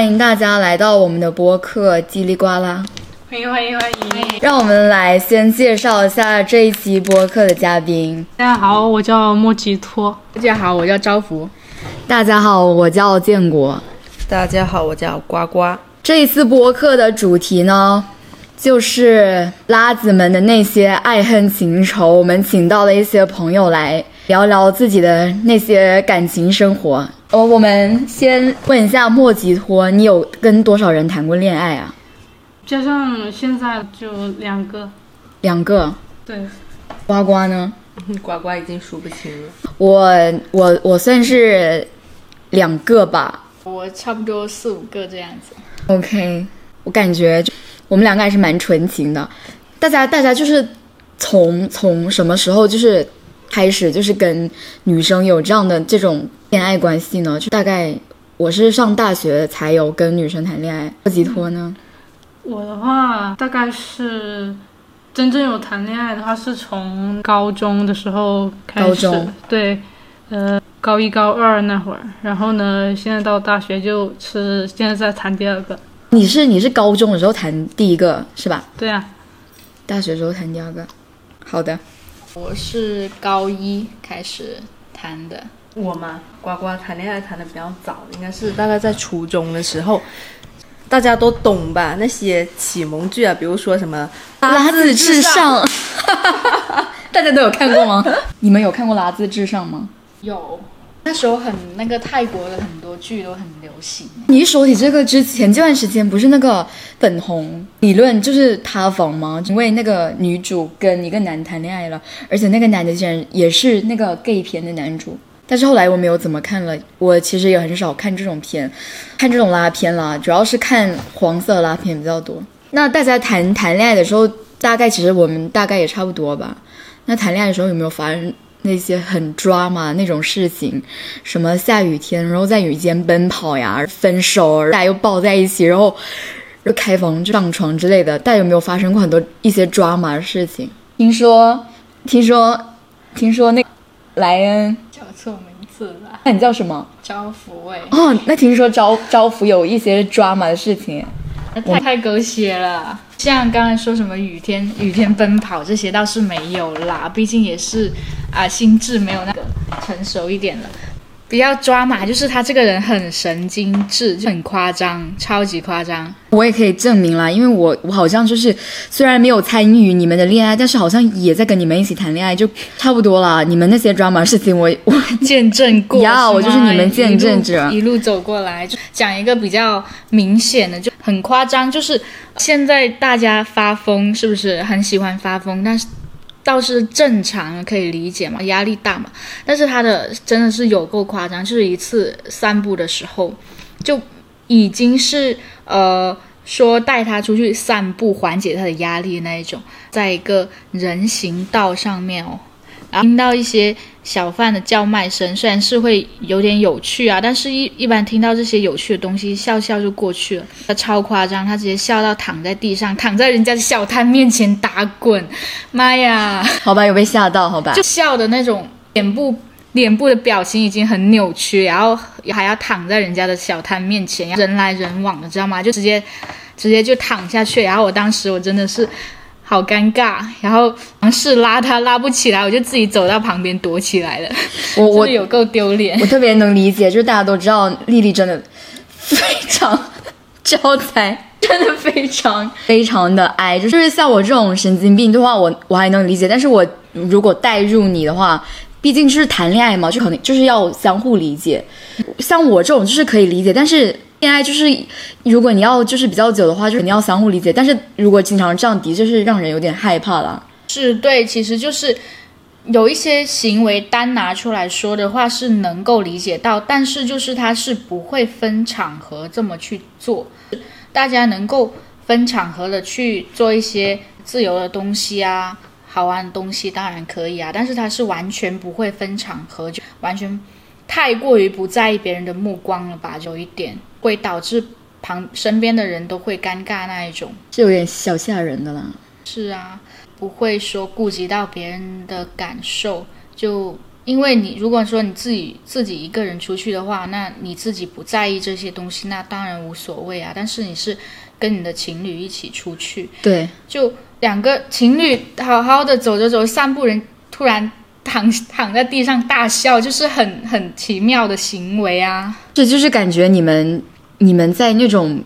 欢迎大家来到我们的播客叽里呱啦。欢迎欢迎欢迎！让我们来先介绍一下这一期播客的嘉宾。大家好，我叫莫吉托。大家好，我叫招福。大家好，我叫建国。大家好，我叫呱呱。这一次播客的主题呢，就是拉子们的那些爱恨情仇。我们请到了一些朋友来聊聊自己的那些感情生活。哦，我们先问一下莫吉托，你有跟多少人谈过恋爱啊？加上现在就两个，两个。对，呱呱呢？呱呱已经数不清了。我我我算是两个吧。我差不多四五个这样子。OK，我感觉我们两个还是蛮纯情的。大家大家就是从从什么时候就是开始就是跟女生有这样的这种恋爱关系呢？就大概我是上大学才有跟女生谈恋爱。莫吉托呢？我的话大概是真正有谈恋爱的话，是从高中的时候开始。高中对，呃，高一高二那会儿，然后呢，现在到大学就是现在在谈第二个。你是你是高中的时候谈第一个是吧？对啊，大学时候谈第二个。好的，我是高一开始谈的。我嘛，呱呱谈恋爱谈的比较早，应该是大概在初中的时候。大家都懂吧？那些启蒙剧啊，比如说什么拉字至上，大家都有看过吗？你们有看过拉字至上吗？有，那时候很那个泰国的很多剧都很流行。你一说起这个之前这段时间，不是那个粉红理论就是塌房吗？因为那个女主跟一个男谈恋爱了，而且那个男的竟然也是那个 gay 片的男主。但是后来我没有怎么看了，我其实也很少看这种片，看这种拉片啦，主要是看黄色拉片比较多。那大家谈谈恋爱的时候，大概其实我们大概也差不多吧。那谈恋爱的时候有没有发生那些很抓马那种事情？什么下雨天，然后在雨间奔跑呀，分手，大家又抱在一起，然后又开房上床之类的，大家有没有发生过很多一些抓马的事情？听说，听说，听说那莱恩，叫错名字了，那你叫什么？招福哎，哦，那听说招招福有一些抓马的事情，那那太太狗血了。像刚才说什么雨天雨天奔跑这些倒是没有啦，毕竟也是啊、心智没有那个成熟一点了。比较抓马就是他这个人很神经质，就很夸张，超级夸张。我也可以证明啦，因为我我好像就是虽然没有参与你们的恋爱，但是好像也在跟你们一起谈恋爱，就差不多啦。你们那些 drama 事情我，我见证过 呀我就是你们见证者一路一路走过来，就讲一个比较明显的，就很夸张，就是现在大家发疯是不是很喜欢发疯？但是倒是正常，可以理解嘛，压力大嘛。但是他的真的是有够夸张，就是一次散步的时候，就已经是呃说带他出去散步，缓解他的压力那一种，在一个人行道上面哦。然后听到一些小贩的叫卖声，虽然是会有点有趣啊，但是一一般听到这些有趣的东西，笑笑就过去了。他超夸张，他直接笑到躺在地上，躺在人家的小摊面前打滚，妈呀！好吧有被吓到，好吧就笑的那种脸部脸部的表情已经很扭曲，然后还要躺在人家的小摊面前，人来人往的，知道吗？就直接直接就躺下去，然后我当时我真的是。好尴尬，然后尝试拉他拉不起来，我就自己走到旁边躲起来了。我我有够丢脸我。特别能理解，就是大家都知道丽丽真的非常招财，真的非常非常的矮，就是像我这种神经病的话，我我还能理解，但是我如果带入你的话。毕竟就是谈恋爱嘛，就可能就是要相互理解。像我这种就是可以理解，但是恋爱就是如果你要就是比较久的话，就肯定要相互理解。但是如果经常这样，的确是让人有点害怕啦。是对，其实就是有一些行为单拿出来说的话是能够理解到，但是就是他是不会分场合这么去做，大家能够分场合的去做一些自由的东西啊，好玩的东西当然可以啊，但是他是完全不会分场合，就完全太过于不在意别人的目光了吧，有一点会导致旁身边的人都会尴尬那一种。是有点小吓人的啦。是啊，不会说顾及到别人的感受，就因为你如果说你自己自己一个人出去的话，那你自己不在意这些东西，那当然无所谓啊。但是你是跟你的情侣一起出去，对，就两个情侣好好的走着走散步，人突然躺躺在地上大笑，就是很很奇妙的行为啊。这就是感觉你们你们在那种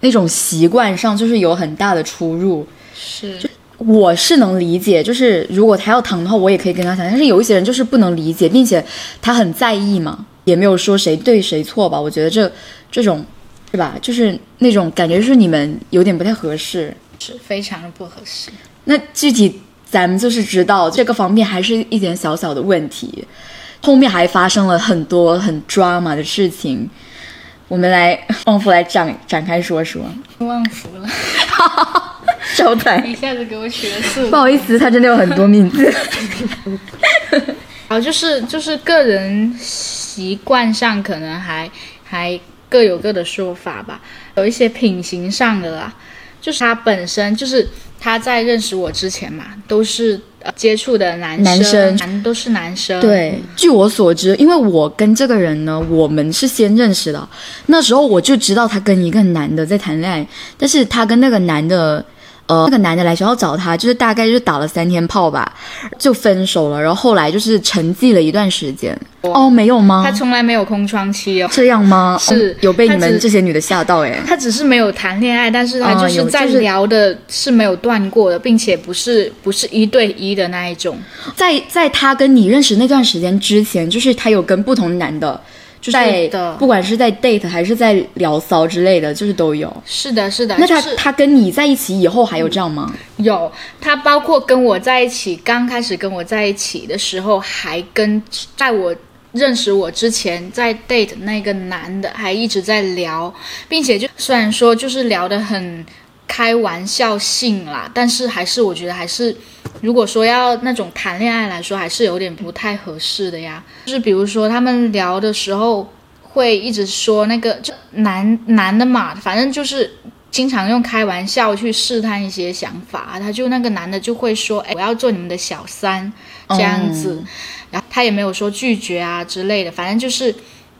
那种习惯上就是有很大的出入。是，我是能理解，就是如果他要疼的话，我也可以跟他讲。但是有一些人就是不能理解，并且他很在意嘛，也没有说谁对谁错吧。我觉得这这种是吧，就是那种感觉，是你们有点不太合适。是非常的不合适。那具体咱们就是知道这个方面还是一点小小的问题，后面还发生了很多很 drama 的事情。我们来旺夫来展展开说说。旺福了，招待，一下子给我取了四不好意思，他真的有很多名字。然后就是就是个人习惯上可能还还各有各的说法吧，有一些品行上的啦，就是他本身就是他在认识我之前嘛，都是、呃、接触的男男生男都是男生，对，据我所知，因为我跟这个人呢，我们是先认识的，那时候我就知道他跟一个男的在谈恋爱，但是他跟那个男的。呃，那个男的来学校找他，就是大概就是打了三天炮吧，就分手了。然后后来就是沉寂了一段时间。哦，没有吗？他从来没有空窗期哦。这样吗？是哦有被你们这些女的吓到哎。他只是没有谈恋爱，但是他哦就是在聊的是没有断过的，并且不是不是一对一的那一种。在在他跟你认识那段时间之前，就是他有跟不同男的，就是在不管是在 date 还是在聊骚之类的，就是都有。是的，是的。那他、就是他跟你在一起以后还有这样吗？有，他包括跟我在一起，刚开始跟我在一起的时候，还跟在我认识我之前在 date 那个男的还一直在聊，并且就虽然说就是聊得很开玩笑性啦，但是还是我觉得还是，如果说要那种谈恋爱来说，还是有点不太合适的呀。就是比如说他们聊的时候。会一直说那个就男男的嘛，反正就是经常用开玩笑去试探一些想法。他就那个男的就会说：“哎，我要做你们的小三，这样子。然后他也没有说拒绝啊之类的，反正就是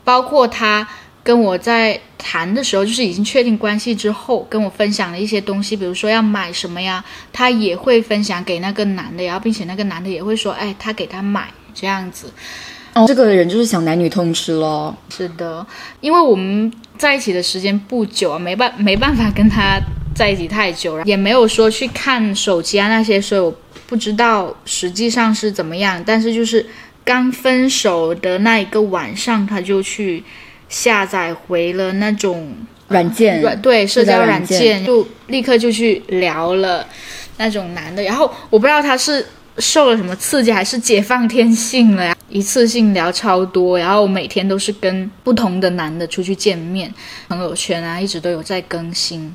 包括他跟我在谈的时候，就是已经确定关系之后，跟我分享了一些东西，比如说要买什么呀，他也会分享给那个男的，然后并且那个男的也会说：“哎，他给他买这样子。”哦，这个人就是想男女通吃咯。是的，因为我们在一起的时间不久啊，没办没办法跟他在一起太久，然后也没有说去看手机啊那些，所以我不知道实际上是怎么样。但是就是刚分手的那一个晚上，他就去下载回了那种软件软对社交软件，就立刻就去聊了那种男的。然后我不知道他是受了什么刺激，还是解放天性了呀？一次性聊超多，然后每天都是跟不同的男的出去见面，朋友圈啊一直都有在更新。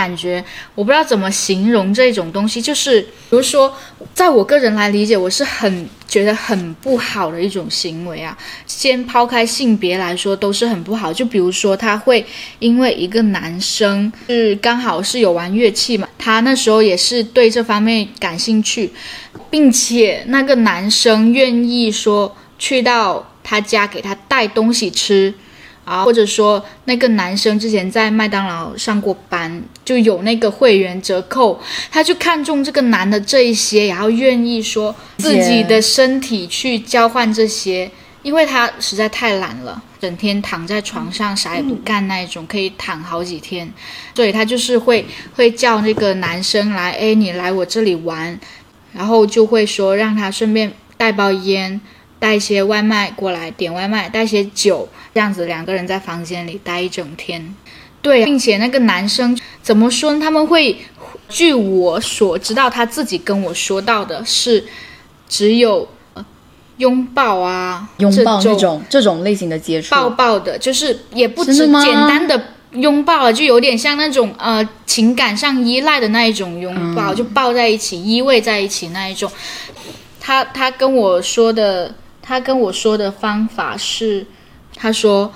感觉我不知道怎么形容这种东西，就是比如说，在我个人来理解，我是很觉得很不好的一种行为啊。先抛开性别来说，都是很不好。就比如说，他会因为一个男生是刚好是有玩乐器嘛，他那时候也是对这方面感兴趣，并且那个男生愿意说去到他家给他带东西吃。啊，或者说那个男生之前在麦当劳上过班，就有那个会员折扣，他就看中这个男的这一些，然后愿意说自己的身体去交换这些，因为他实在太懒了，整天躺在床上啥也不干那一种，可以躺好几天，所以他就是会会叫那个男生来，哎，你来我这里玩，然后就会说让他顺便带包烟。带一些外卖过来，点外卖，带一些酒，这样子两个人在房间里待一整天。对，并且那个男生怎么说呢？他们会，据我所知道，他自己跟我说到的是，只有呃拥抱啊，拥抱这这种这种类型的接触，抱抱的，就是也不止真的吗简单的拥抱了，就有点像那种呃情感上依赖的那一种拥嗯抱，就抱在一起、依偎在一起那一种。他他跟我说的，他跟我说的方法是，他说，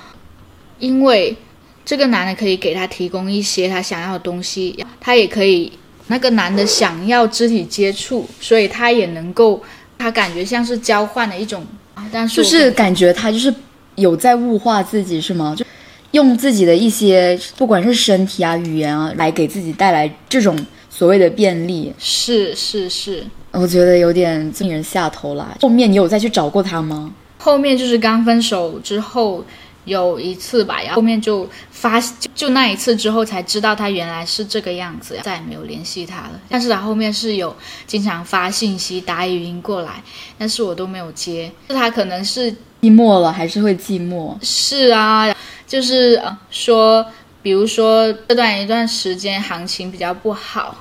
因为这个男的可以给他提供一些他想要的东西，他也可以那个男的想要肢体接触，所以他也能够，他感觉像是交换的一种。但是就是感觉他就是有在物化自己，是吗？就用自己的一些不管是身体啊、语言啊，来给自己带来这种所谓的便利。是是是，我觉得有点令人下头啦。后面你有再去找过他吗？后面就是刚分手之后有一次吧，然后后面就发就就那一次之后才知道他原来是这个样子，再也没有联系他了。但是他后面是有经常发信息、打语音过来，但是我都没有接。他可能是寂寞了还是会寂寞？是啊，就是呃说。比如说这段一段时间行情比较不好，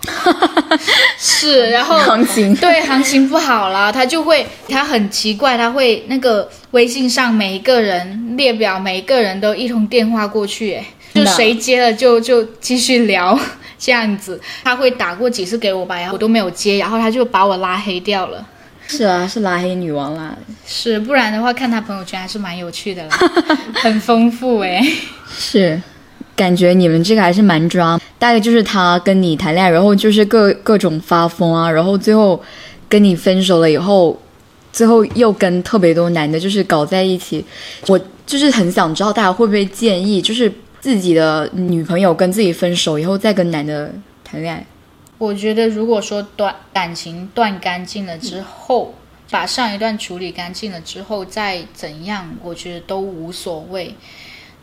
是，然后行情。对行情不好了，他就会他很奇怪，他会那个微信上每一个人列表，每一个人都一通电话过去，哎，就谁接了就就继续聊。这样子，他会打过几次给我吧，然后我都没有接，然后他就把我拉黑掉了。是啊，是拉黑女王啦。是，不然的话看他朋友圈还是蛮有趣的啦，很丰富哎。是，感觉你们这个还是蛮抓，大概就是他跟你谈恋爱，然后就是各各种发疯啊，然后最后跟你分手了以后，最后又跟特别多男的就是搞在一起。我就是很想知道大家会不会建议，就是自己的女朋友跟自己分手以后再跟男的谈恋爱。我觉得，如果说断感情断干净了之后，把上一段处理干净了之后再怎样，我觉得都无所谓。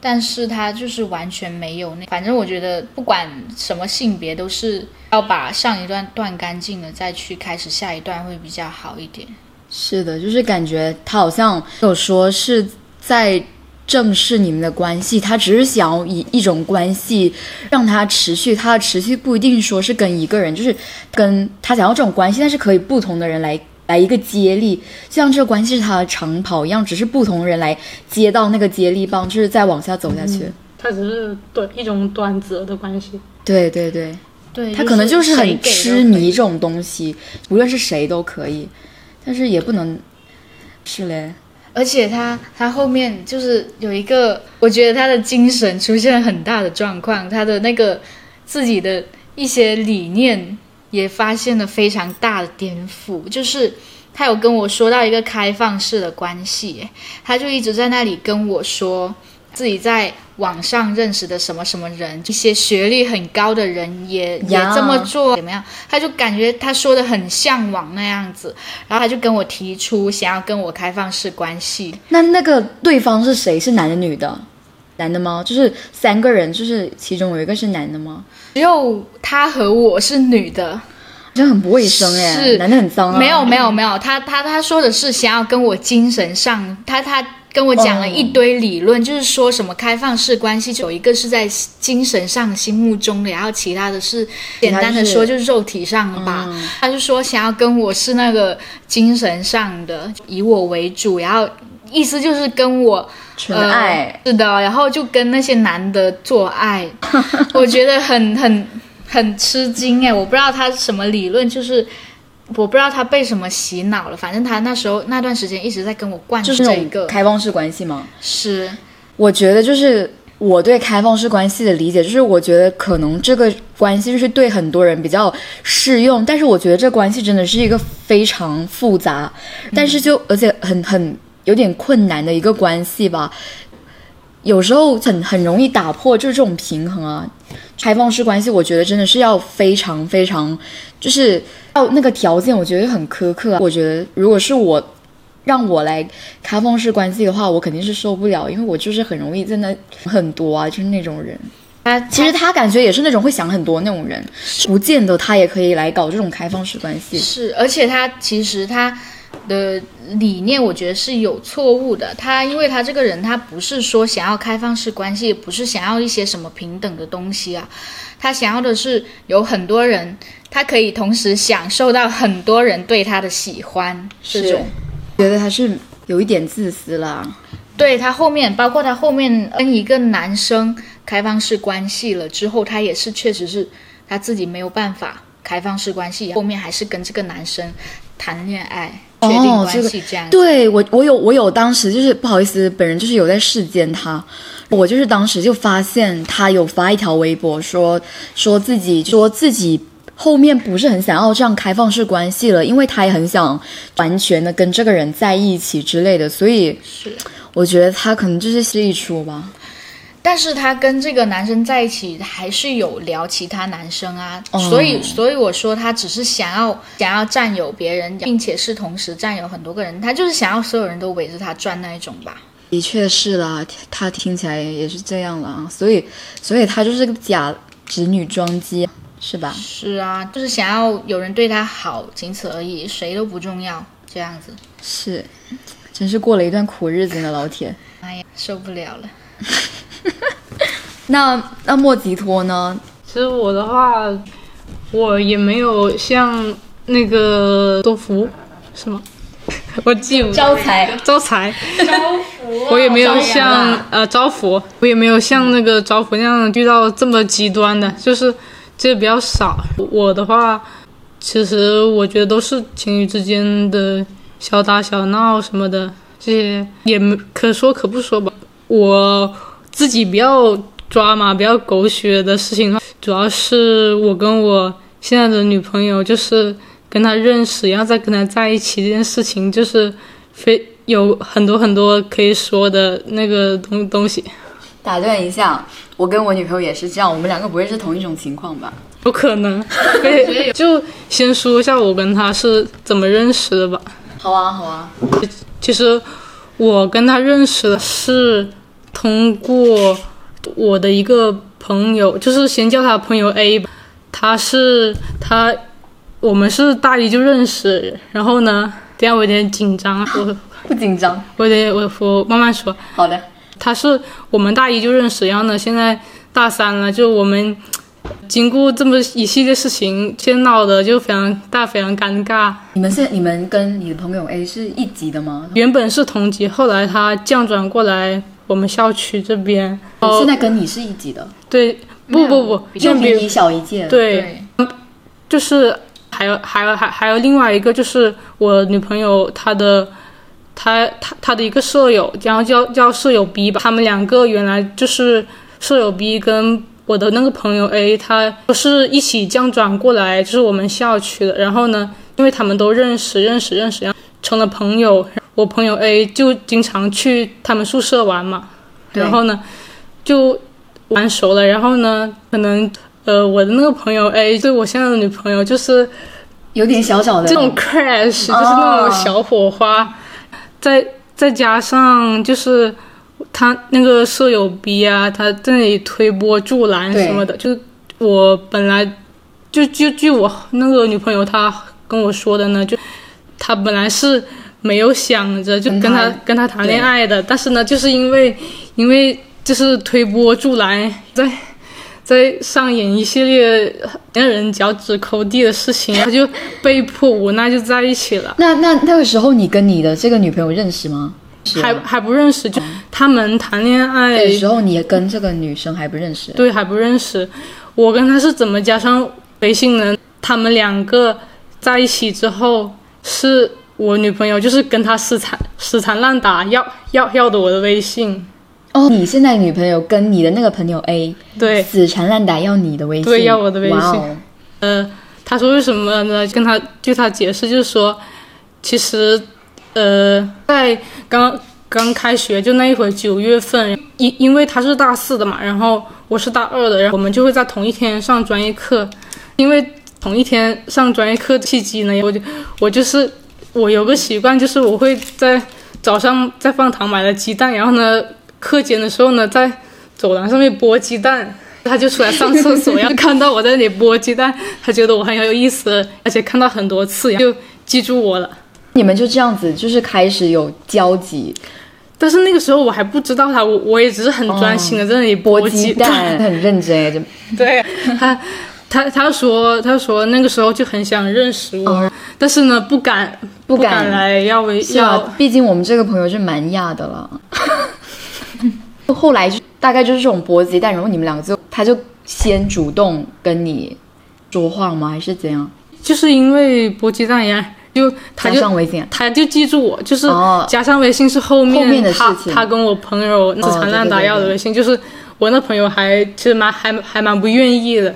但是他就是完全没有那，反正我觉得不管什么性别，都是要把上一段断干净了再去开始下一段会比较好一点。是的，就是感觉他好像有说是在正视你们的关系，他只是想要以一种关系让他持续，他的持续不一定说是跟一个人，就是跟他想要这种关系，但是可以不同的人来。来一个接力，就像这个关系是他的长跑一样，只是不同人来接到那个接力棒，就是再往下走下去。他只是短一种短则的关系。对对对，对他可能就是很痴迷这种东西，无论是谁都可以，但是也不能是嘞。而且他他后面就是有一个，我觉得他的精神出现了很大的状况，他的那个自己的一些理念也发现了非常大的颠覆，就是他有跟我说到一个开放式的关系，他就一直在那里跟我说自己在网上认识的什么什么人，一些学历很高的人也也这么做，怎么样？他就感觉他说的很向往那样子，然后他就跟我提出想要跟我开放式关系。那那个对方是谁？是男的女的？男的吗？就是三个人，就是其中有一个是男的吗？只有他和我是女的，这很不卫生哎，是男的很脏啊。没有没有没有，他他他说的是想要跟我精神上，他他跟我讲了一堆理论，就是说什么开放式关系，有一个是在精神上心目中的，然后其他的是简单的说就是肉体上的吧。他就说想要跟我是那个精神上的，以我为主，然后意思就是跟我。纯爱。呃是的，然后就跟那些男的做爱，我觉得很很很吃惊哎，我不知道他什么理论，就是我不知道他被什么洗脑了，反正他那时候那段时间一直在跟我灌这个，开放式关系吗？是我觉得就是我对开放式关系的理解，就是我觉得可能这个关系就是对很多人比较适用，但是我觉得这关系真的是一个非常复杂，但是就而且很很有点困难的一个关系吧。有时候很很容易打破就是这种平衡啊。开放式关系，我觉得真的是要非常非常，就是要那个条件，我觉得很苛刻啊。我觉得如果是我让我来开放式关系的话，我肯定是受不了，因为我就是很容易在那很多啊，就是那种人。他其实他感觉也是那种会想很多那种人，不见得他也可以来搞这种开放式关系。是，而且他其实他的理念，我觉得是有错误的。他因为他这个人，他不是说想要开放式关系，也不是想要一些什么平等的东西啊，他想要的是有很多人，他可以同时享受到很多人对他的喜欢，这种。觉得他是有一点自私了。对他后面，包括他后面跟一个男生开放式关系了之后，他也是确实是他自己没有办法开放式关系，后面还是跟这个男生谈恋爱，确定哦关系这样子。对我，我有我有当时就是不好意思，本人就是有在视奸他，我就是当时就发现他有发一条微博说说自己说自己后面不是很想要这样开放式关系了，因为他也很想完全的跟这个人在一起之类的，所以是。我觉得他可能就是是一出吧。但是他跟这个男生在一起，还是有聊其他男生啊，哦所以所以我说他只是想要想要占有别人，并且是同时占有很多个人，他就是想要所有人都围着他转那一种吧。的确是啦，他听起来也是这样啦，所以所以他就是个假直女装机，是吧？是啊，就是想要有人对他好，仅此而已，谁都不重要，这样子。是，真是过了一段苦日子呢，老铁。哎呀，受不了了。那那莫吉托呢？其实我的话，我也没有像那个多福，是吗？我记不招财招财，我也没有像呃招福，我也没有像那个招福那样遇到这么极端的，就是这比较少。我的话，其实我觉得都是情侣之间的小打小闹什么的，这些也没可说可不说吧。我自己比较抓马、比较狗血的事情，主要是我跟我现在的女朋友，就是跟她认识，然后再跟她在一起这件事情，就是非有很多很多可以说的那个东东西。打断一下，我跟我女朋友也是这样，我们两个不会是同一种情况吧？不可能，对，就先说一下我跟他是怎么认识的吧。好啊，好啊。其实我跟他认识的是通过我的一个朋友，就是先叫他朋友 A 吧。他是他，我们是大一就认识，然后呢，等下我有点紧张，我 不紧张。我得我我慢慢说。好的。他是我们大一就认识，然后呢，现在大三了，就我们经过这么一系列事情，现在闹的就非常大，非常尴尬。你们是你们跟你的朋友 A 是一级的吗？原本是同级，后来他降转过来我们校区这边。哦现在跟你是一级的，对，不不不，就比比你小一届。，对，就是还有还有还还有另外一个，就是我女朋友她的。她她她的一个舍友，然后叫叫舍友 B 吧，他们两个原来就是舍友 B 跟我的那个朋友 A，他都是一起降转过来，就是我们校区的。然后呢，因为他们都认识认识认识，然后成了朋友。我朋友 A 就经常去他们宿舍玩嘛，然后呢就玩熟了。然后呢，可能呃我的那个朋友 A 对我现在的女朋友就是有点小小的这种 crash，就是那种小火花。再再加上就是他那个舍友 B 啊，他在那里推波助澜什么的，就我本来就就据我那个女朋友她跟我说的呢，就她本来是没有想着就跟他跟他谈恋爱的，但是呢，就是因为因为就是推波助澜，在在上演一系列让人脚趾抠地的事情，他就被迫无奈就在一起了。那那那个时候，你跟你的这个女朋友认识吗？还还不认识，就他们谈恋爱的时候，你也跟这个女生还不认识。对还不认识。我跟他是怎么加上微信呢？他们两个在一起之后，是我女朋友就是跟他死缠死缠烂打，要要要的我的微信。哦，你现在女朋友跟你的那个朋友 A 对，死缠烂打要你的微信，对要我的微信。呃，他说为什么呢？跟他据他解释，就是说，其实，呃，在刚刚开学就那一会儿九月份，因因为他是大四的嘛，然后我是大二的，然后我们就会在同一天上专业课，因为同一天上专业课契机呢，我就我就是我有个习惯，就是我会在早上在饭堂买了鸡蛋，然后呢，课间的时候呢，在走廊上面剥鸡蛋。他就出来上厕所，然后看到我在那里剥鸡蛋，他觉得我很有意思，而且看到很多次，就记住我了。你们就这样子，就是开始有交集，但是那个时候我还不知道他，我我也只是很专心的在那里剥剥鸡鸡蛋，很认真哎，就对他，他他说他说那个时候就很想认识我，但是呢不敢不敢敢来要微是要啊，毕竟我们这个朋友是蛮亚的了。后来就大概就是这种剥鸡蛋，然后你们两个就他就先主动跟你说话吗？还是怎样？就是因为剥鸡蛋呀，就他就上微信啊，他就记住我，就是哦加上微信是后面后面的事他情他跟我朋友死缠烂打要的微信，就是我那朋友还其实蛮还还蛮不愿意的。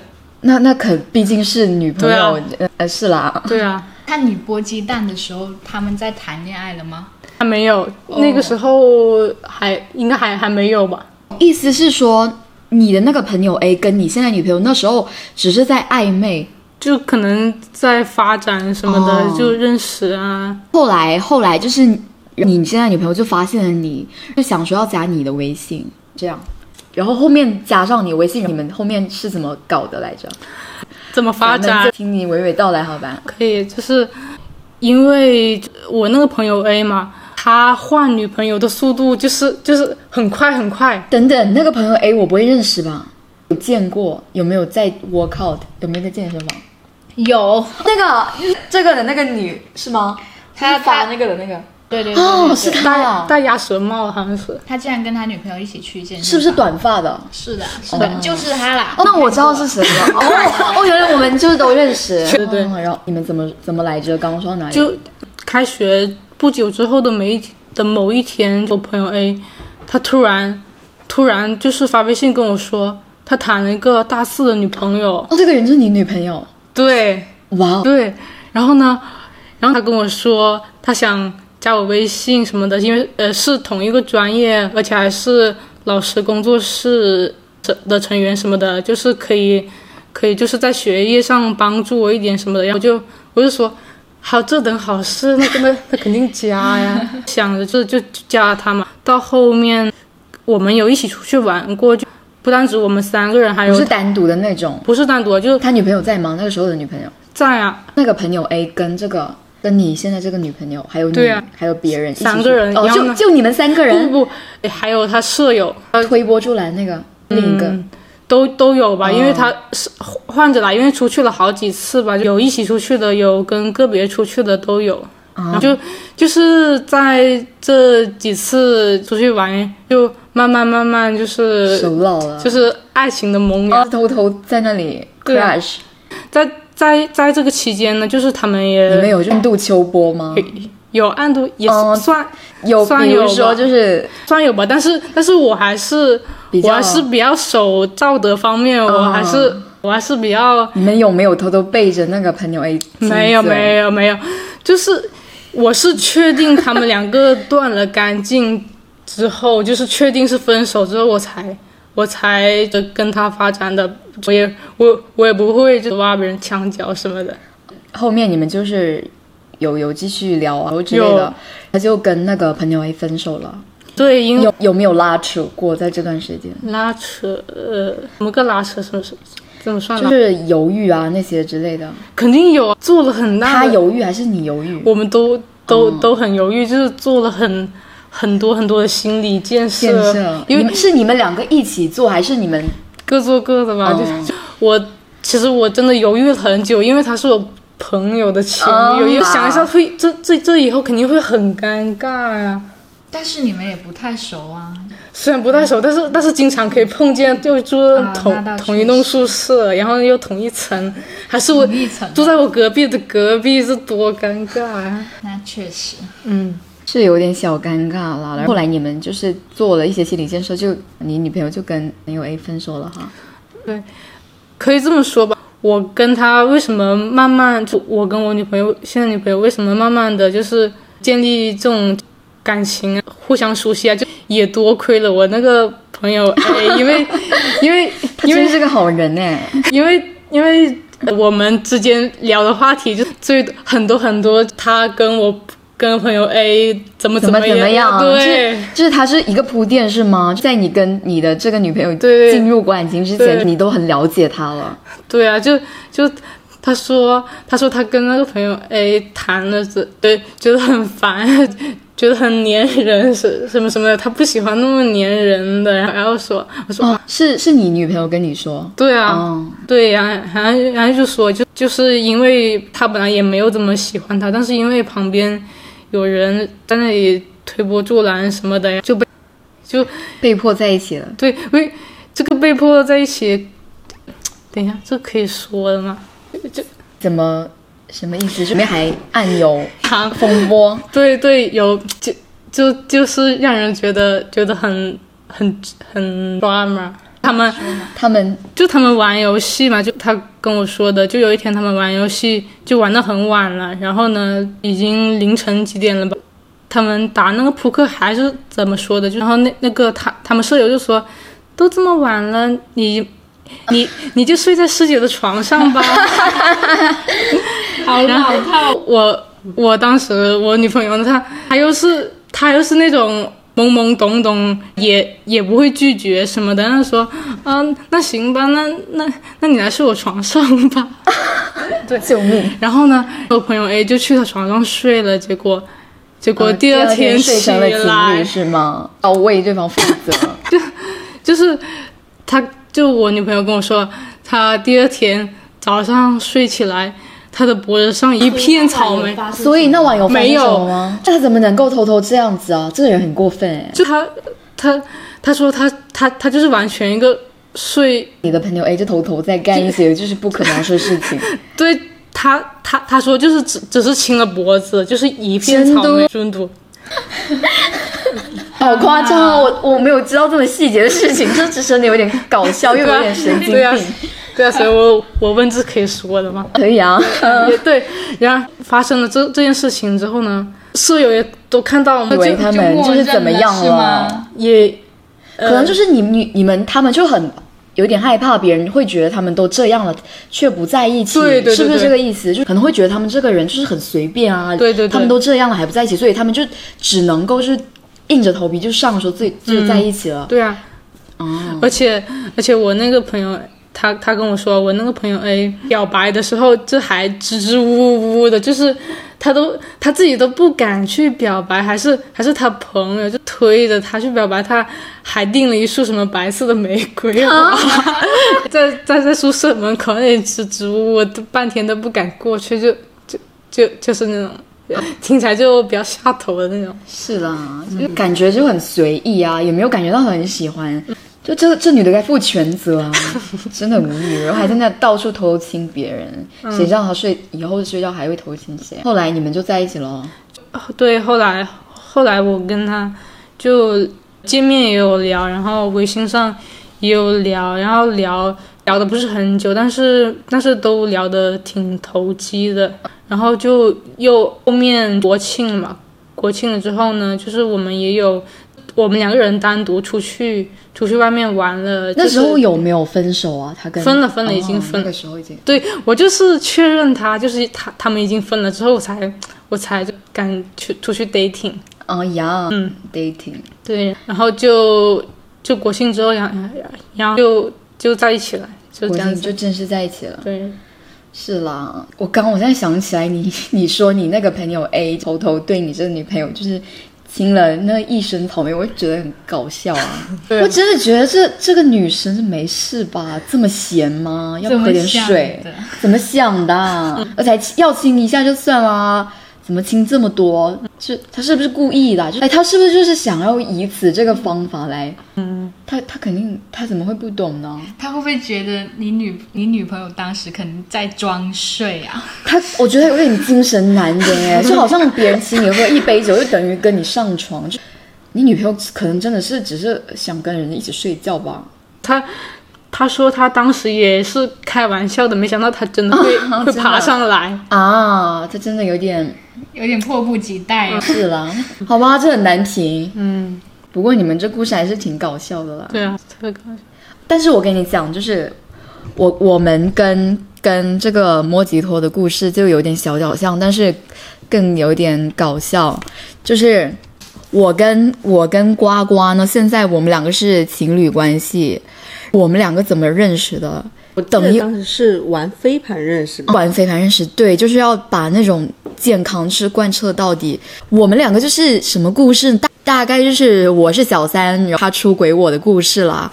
那那可毕竟是女朋友，呃呃是啦。对啊，看你剥鸡蛋的时候，他们在谈恋爱了吗？还没有，那个时候还应该还还没有吧？意思是说，你的那个朋友 A 跟你现在女朋友那时候只是在暧昧，就可能在发展什么的，哦就认识啊。后来后来就是你现在女朋友就发现了你，就想说要加你的微信，这样，然后后面加上你微信，你们后面是怎么搞的来着？怎么发展？听你娓娓道来，好吧？可以，就是因为我那个朋友 A 嘛，他换女朋友的速度就是就是很快很快。等等，那个朋友 A 我不会认识吧？有见过？有没有在 workout？有没有在健身房？有，那个这个的那个女是吗？他发那个的那个对对对是对他啊，戴鸭舌帽好像是，他竟然跟他女朋友一起去健身，是不是？短发的？是的，是的，就是他啦。哦，那我知道是谁了。哦哦，原来我们就是都认识。对对对然后你们怎么怎么来着？刚刚说到哪里？就开学不久之后的每一的某一天，我朋友 A，他突然突然就是发微信跟我说，他谈了一个大四的女朋友。哦，这个人是你女朋友？对哇哦，对，然后呢，然后他跟我说他想加我微信什么的，因为呃是同一个专业，而且还是老师工作室的成员什么的，就是可以可以就是在学业上帮助我一点什么的，然后就我就说。好，这等好事，那那那肯定加呀，想着这就就加他嘛。到后面我们有一起出去玩过，就不单指我们三个人，还有不是单独的那种。不是单独，就是他女朋友在吗？那个时候的女朋友，在啊，那个朋友 A 跟这个跟你现在这个女朋友，还有你，对啊。还有别人三个人哦，就就你们三个人？不不，诶还有他舍友，呃，推波助澜那个另一个，嗯都都有吧，哦。因为他是换着来，因为出去了好几次吧，有一起出去的，有跟个别出去的都有。然后就就是在这几次出去玩，就慢慢慢慢就是熟络了，就是爱情的萌芽。哦偷偷在那里对啊。crash。在在在这个期间呢，就是他们也你们有暗度秋波吗？有暗度，也哦算、有，算有吧说就是算有吧，但是但是我还是我还是比较守道德方面，我还是、我还是比较你们有没有偷偷背着那个朋友 A？没有没有没有，就是我是确定他们两个断了干净之后，就是确定是分手之后，我才我才跟他发展的。我也我我也不会就挖别人墙角什么的。后面你们就是有有继续聊啊之类的，他就跟那个朋友 A 分手了。对，因为有有没有拉扯过在这段时间？拉扯，呃，怎么个拉扯？什么什怎么算？就是犹豫啊那些之类的。肯定有啊，做了很大。他犹豫还是你犹豫？我们都都、都很犹豫，就是做了很很多很多的心理建设，建设，因为你是你们两个一起做，还是你们？各做各的吧。哦。就我其实我真的犹豫了很久，因为他是我朋友的前女友，哦因为想一下会这这这以后肯定会很尴尬呀、但是你们也不太熟啊。虽然不太熟，但是但是经常可以碰见，就住啊同、同一栋宿舍，然后又同一层，还是我住在我隔壁的隔壁，这多尴尬啊、那确实，嗯，是有点小尴尬了。然后后来你们就是做了一些心理建设，就你女朋友就跟朋友 A 分手了哈。对可以这么说吧。我跟他为什么慢慢就我跟我女朋友现在女朋友为什么慢慢的就是建立这种感情，互相熟悉啊，就也多亏了我那个朋友 A，因为 因为他因为真是个好人哎。因为因为我们之间聊的话题就最很多很多，他跟我跟朋友 A 怎么怎么么怎么样？对就是就是他是一个铺垫是吗？在你跟你的这个女朋友对进入感情之前，你都很了解她了。对啊，就就他说他说他跟那个朋友 A 谈了这，对，觉得很烦，觉得很粘人，是什么什么的，他不喜欢那么粘人的，然后然后说我说、哦，是是你女朋友跟你说？对啊。哦，对呀、然后然后就说就就是因为他本来也没有怎么喜欢他，但是因为旁边有人在那里推波助澜什么的呀，就被就被迫在一起了。对为这个被迫在一起。等一下，这可以说的吗？这怎么什么意思？里面还暗有长 风波。对对，有就就就是让人觉得觉得很很很 drama，他们他们就他们玩游戏嘛，就他跟我说的，就有一天他们玩游戏就玩到很晚了，然后呢，已经凌晨几点了吧？他们打那个扑克还是怎么说的？就然后那那个他他们舍友就说，都这么晚了，你你你就睡在师姐的床上吧。好老套。我我当时我女朋友她她又是她又是那种懵懵懂懂，也也不会拒绝什么的。她说，嗯、那行吧，那那那你来睡我床上吧。对救命！然后呢，我朋友 A 就去他床上睡了，结果结果呃第二天睡来侣，是吗？要为对方负责。就就是他就我女朋友跟我说，他第二天早上睡起来，她的脖子上一片草莓。所以那晚有发生什没有么吗？那他怎么能够偷偷这样子啊？这个人很过分哎！就他他他说他他他就是完全一个睡你的朋友 A 就偷偷在干一些就是不可描述的事情，对他他他说就是只只是亲了脖子，就是一片草莓真的。好夸张啊！我我没有知道这么细节的事情，这只是你有点搞笑，又有点神经对啊病。，对啊，所以我我问这可以说的吗？可以啊，也对，然后发生了这这件事情之后呢，舍友也都看到了，以为就他们就是怎么样是吗？也可能就是你你你们他们就很有点害怕，别人会觉得他们都这样了，却不在一起，对对对是不是这个意思？就可能会觉得他们这个人就是很随便啊，对对对他们都这样了还不在一起，所以他们就只能够是硬着头皮就上说自己就在一起了。对啊，哦，而且而且我那个朋友，他他跟我说，我那个朋友 A 表白的时候，这还支支吾吾吾的，就是他都他自己都不敢去表白，还是还是他朋友就推着他去表白，他还订了一束什么白色的玫瑰花，在在在宿舍门口那里支支吾吾，都半天都不敢过去，就就就就是那种。听起来就比较下头的那种，是啦，就感觉就很随意啊，也没有感觉到很喜欢。就这这女的该负全责啊，真的很无语，然后还在那到处偷亲别人，谁知道她睡以后睡觉还会偷亲谁？后来你们就在一起了，对，后来后来我跟她就见面也有聊，然后微信上也有聊，然后聊聊的不是很久，但是但是都聊得挺投机的。然后就又后面国庆嘛，国庆了之后呢，就是我们也有我们两个人单独出去出去外面玩了。那时候有没有分手啊？他跟分了分了哦已经分那个时候已经对我就是确认他就是他他们已经分了之后，我才我才就敢去出去 dating。哦呀，嗯，dating，对，然后就就国庆之后，然后然后就就在一起了，就这样子。就正式在一起了。对，是啦，我刚我现在想起来你，你说你那个朋友 A 偷偷对你这个女朋友就是亲了那一身草莓，我就觉得很搞笑 啊。我真的觉得这这个女生是没事吧？这么闲吗？要不喝点水？怎么想的啊？而且还要亲一下就算啦，怎么亲这么多？是他是不是故意的啊？就哎，他是不是就是想要以此这个方法来？嗯，他他肯定他怎么会不懂呢？他会不会觉得你女你女朋友当时可能在装睡啊？他我觉得有点精神难言哎，就好像别人请你喝一杯酒，就等于跟你上床。就你女朋友可能真的是只是想跟人一起睡觉吧？他他说他当时也是开玩笑的，没想到他真的会、会爬上来。啊，他真的有点有点迫不及待啊！是啦，好吧，这很难评。嗯，不过你们这故事还是挺搞笑的啦。对啊，特别搞笑。但是我跟你讲，就是我我们跟跟这个莫吉托的故事就有点小小像，但是更有点搞笑。就是我跟我跟呱呱呢，现在我们两个是情侣关系，我们两个怎么认识的？我等于当时是玩飞盘认识的？玩飞盘认识，对，就是要把那种健康是贯彻到底。我们两个就是什么故事？大大概就是我是小三，然后他出轨我的故事啦。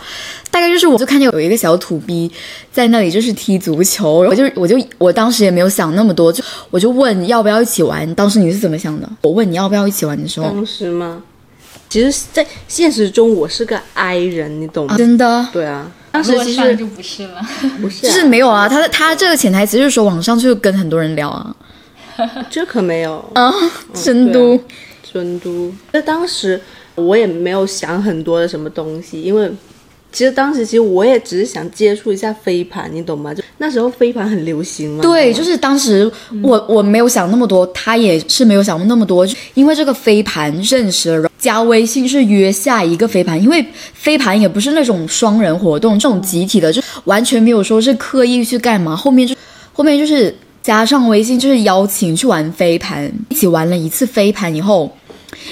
大概就是我就看见有一个小土逼在那里就是踢足球，我就我就我当时也没有想那么多，就我就问要不要一起玩。当时你是怎么想的？我问你要不要一起玩的时候，当时吗？其实，在现实中我是个 I 人，你懂吗？啊真的对啊，当时其实就不是了。不是、啊，就是没有啊，他他这个潜台词就是说网上就跟很多人聊啊 这可没有。啊，真都真都。那当时我也没有想很多的什么东西，因为其实当时其实我也只是想接触一下飞盘，你懂吗？就那时候飞盘很流行嘛。对，就是当时我我没有想那么多，他也是没有想那么多，就因为这个飞盘认识了，加微信是约下一个飞盘，因为飞盘也不是那种双人活动，这种集体的就完全没有说是刻意去干嘛，后面就后面就是加上微信，就是邀请去玩飞盘，一起玩了一次飞盘以后。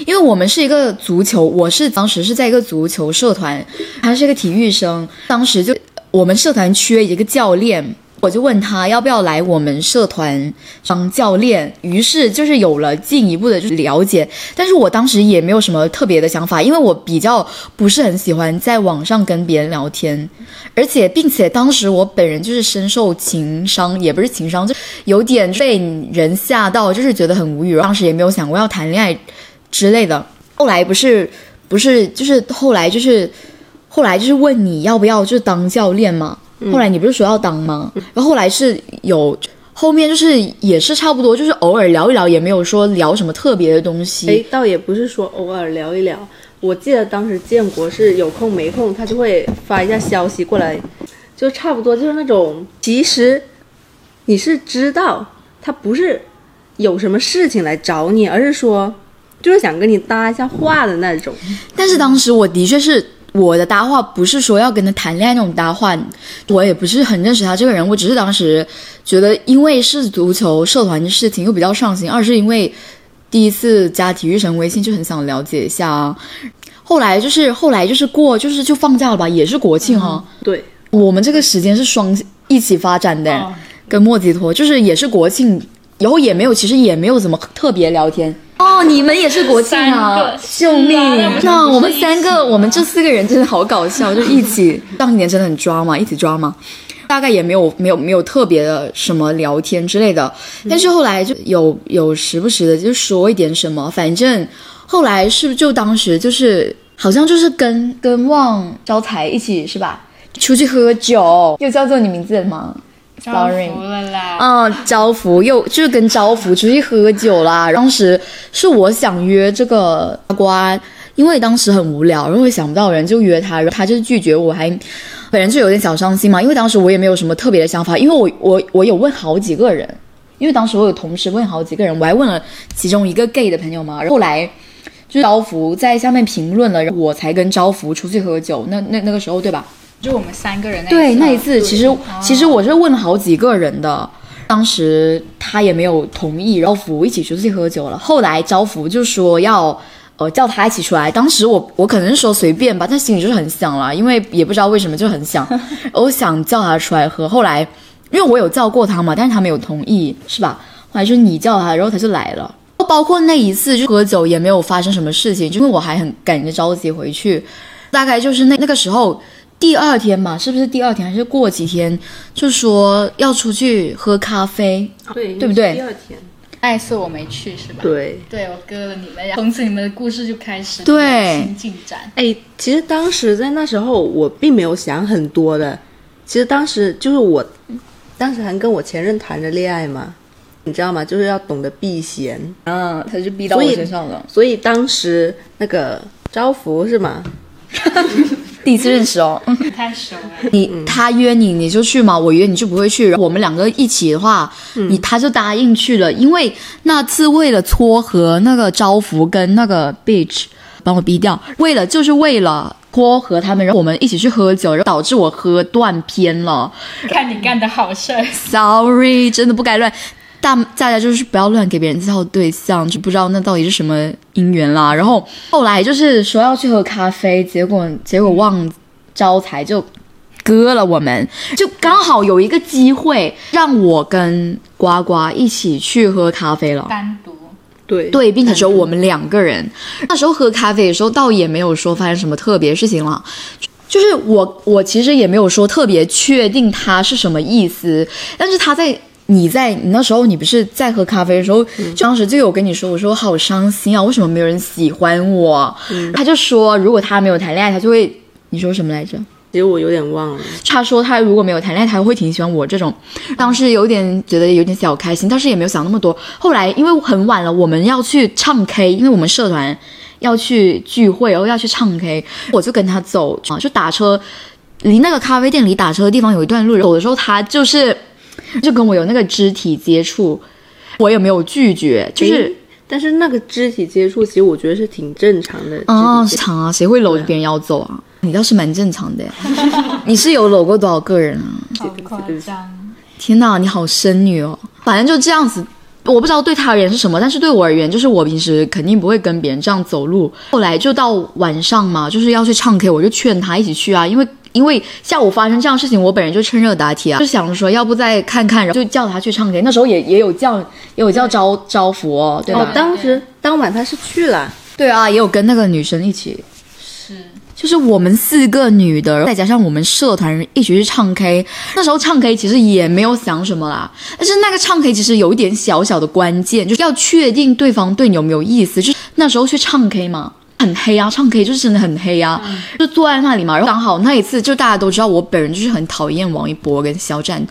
因为我们是一个足球，我是当时是在一个足球社团，他是一个体育生，当时就我们社团缺一个教练，我就问他要不要来我们社团当教练，于是就是有了进一步的就了解，但是我当时也没有什么特别的想法，因为我比较不是很喜欢在网上跟别人聊天，而且并且当时我本人就是深受情商，也不是情商，就有点被人吓到，就是觉得很无语，当时也没有想过要谈恋爱。之类的，后来不是不是就是后来就是后来就是问你要不要就是当教练嘛？后来你不是说要当吗？然后后来是有后面就是也是差不多，就是偶尔聊一聊，也没有说聊什么特别的东西。哎，倒也不是说偶尔聊一聊，我记得当时建国是有空没空，他就会发一下消息过来，就差不多就是那种，其实你是知道他不是有什么事情来找你，而是说。就是想跟你搭一下话的那种，但是当时我的确是我的搭话不是说要跟他谈恋爱那种搭话，我也不是很认识他这个人，我只是当时觉得因为是足球社团的事情又比较上心，二是因为第一次加体育生微信就很想了解一下啊，后来就是后来就是过就是就放假了吧，也是国庆哈，对，我们这个时间是双一起发展的，跟莫吉托就是也是国庆，以后也没有其实也没有怎么特别聊天。哦，你们也是国庆啊！救命！那我们三个，我们这四个人真的好搞笑，就一起当年真的很抓嘛，一起抓嘛。大概也没有没有没有特别的什么聊天之类的，但是后来就有有时不时的就说一点什么，反正后来是不是就当时就是好像就是跟跟旺招财一起是吧？出去喝酒，又叫做你名字吗？招福了啦！嗯，招福又就是跟招福出去喝酒啦。当时是我想约这个瓜瓜，因为当时很无聊，然后想不到人就约他，然后他就拒绝我，还本人就有点小伤心嘛。因为当时我也没有什么特别的想法，因为我我我有问好几个人，因为当时我有同时问好几个人，我还问了其中一个 gay 的朋友嘛。后来就招福在下面评论了，我才跟招福出去喝酒。那那那个时候对吧？就我们三个人那对那一次，其实其实我是问了好几个人的，当时他也没有同意，然后福一起出去喝酒了。后来招福就说要呃叫他一起出来，当时我我可能是说随便吧，但心里就是很想了，因为也不知道为什么就很想，我想叫他出来喝。后来因为我有叫过他嘛，但是他没有同意，是吧？后来就是你叫他，然后他就来了。包括那一次就喝酒也没有发生什么事情，就因为我还很赶着着急回去，大概就是那那个时候。第二天吧，是不是第二天还是过几天？就说要出去喝咖啡，对对不对？第二天，那一次我没去是吧？对，对我割了你们，从此你们的故事就开始对新进展。哎，其实当时在那时候我并没有想很多的，其实当时就是我，当时还跟我前任谈着恋爱嘛，你知道吗？就是要懂得避嫌，嗯，他就逼到我身上了。所以当时那个招福是吗？第一次认识哦，太熟了。你他约你你就去嘛，我约你就不会去。我们两个一起的话，你他就答应去了，因为那次为了撮合那个招福跟那个 bitch，帮我逼掉，为了就是为了撮合他们，然后我们一起去喝酒，然后导致我喝断片了。看你干的好事，sorry，真的不该乱。大大家就是不要乱给别人介绍对象，就不知道那到底是什么姻缘啦。然后后来就是说要去喝咖啡，结果结果忘招财就割了我们，就刚好有一个机会让我跟呱呱一起去喝咖啡了。单独对对，并且只有我们两个人。那时候喝咖啡的时候，倒也没有说发生什么特别事情了，就是我我其实也没有说特别确定他是什么意思，但是他在。你在你那时候，你不是在喝咖啡的时候，当时就有跟你说，我说好伤心啊，为什么没有人喜欢我？他就说，如果他没有谈恋爱，他就会，你说什么来着？其实我有点忘了。他说他如果没有谈恋爱，他会挺喜欢我这种。当时有点觉得有点小开心，但是也没有想那么多。后来因为很晚了，我们要去唱 K，因为我们社团要去聚会，然后要去唱 K，我就跟他走啊，就打车。离那个咖啡店离打车的地方有一段路，走的时候他就是 就跟我有那个肢体接触，我也没有拒绝，就是。但是那个肢体接触，其实我觉得是挺正常的。啊，肢体接触常啊，谁会搂着别人要走啊？你倒是蛮正常的耶，你是有搂过多少个人啊？好夸张。天哪，你好生女哦！反正就这样子，我不知道对他而言是什么，但是对我而言，就是我平时肯定不会跟别人这样走路。后来就到晚上嘛，就是要去唱 K，我就劝他一起去啊，因为因为下午发生这样的事情，我本人就趁热打铁啊，就想着说要不再看看，然后就叫他去唱 K。那时候也也有叫也有叫招招福哦，对吧？哦，当时当晚他是去了，对啊，也有跟那个女生一起。是，就是我们四个女的，再加上我们社团人一起去唱 K。那时候唱 K 其实也没有想什么啦，但是那个唱 K 其实有一点小小的关键，就是要确定对方对你有没有意思。就是那时候去唱 K 嘛。很黑啊，唱 K 就是真的很黑啊，就坐在那里嘛。然后刚好那一次，就大家都知道我本人就是很讨厌王一博跟肖战，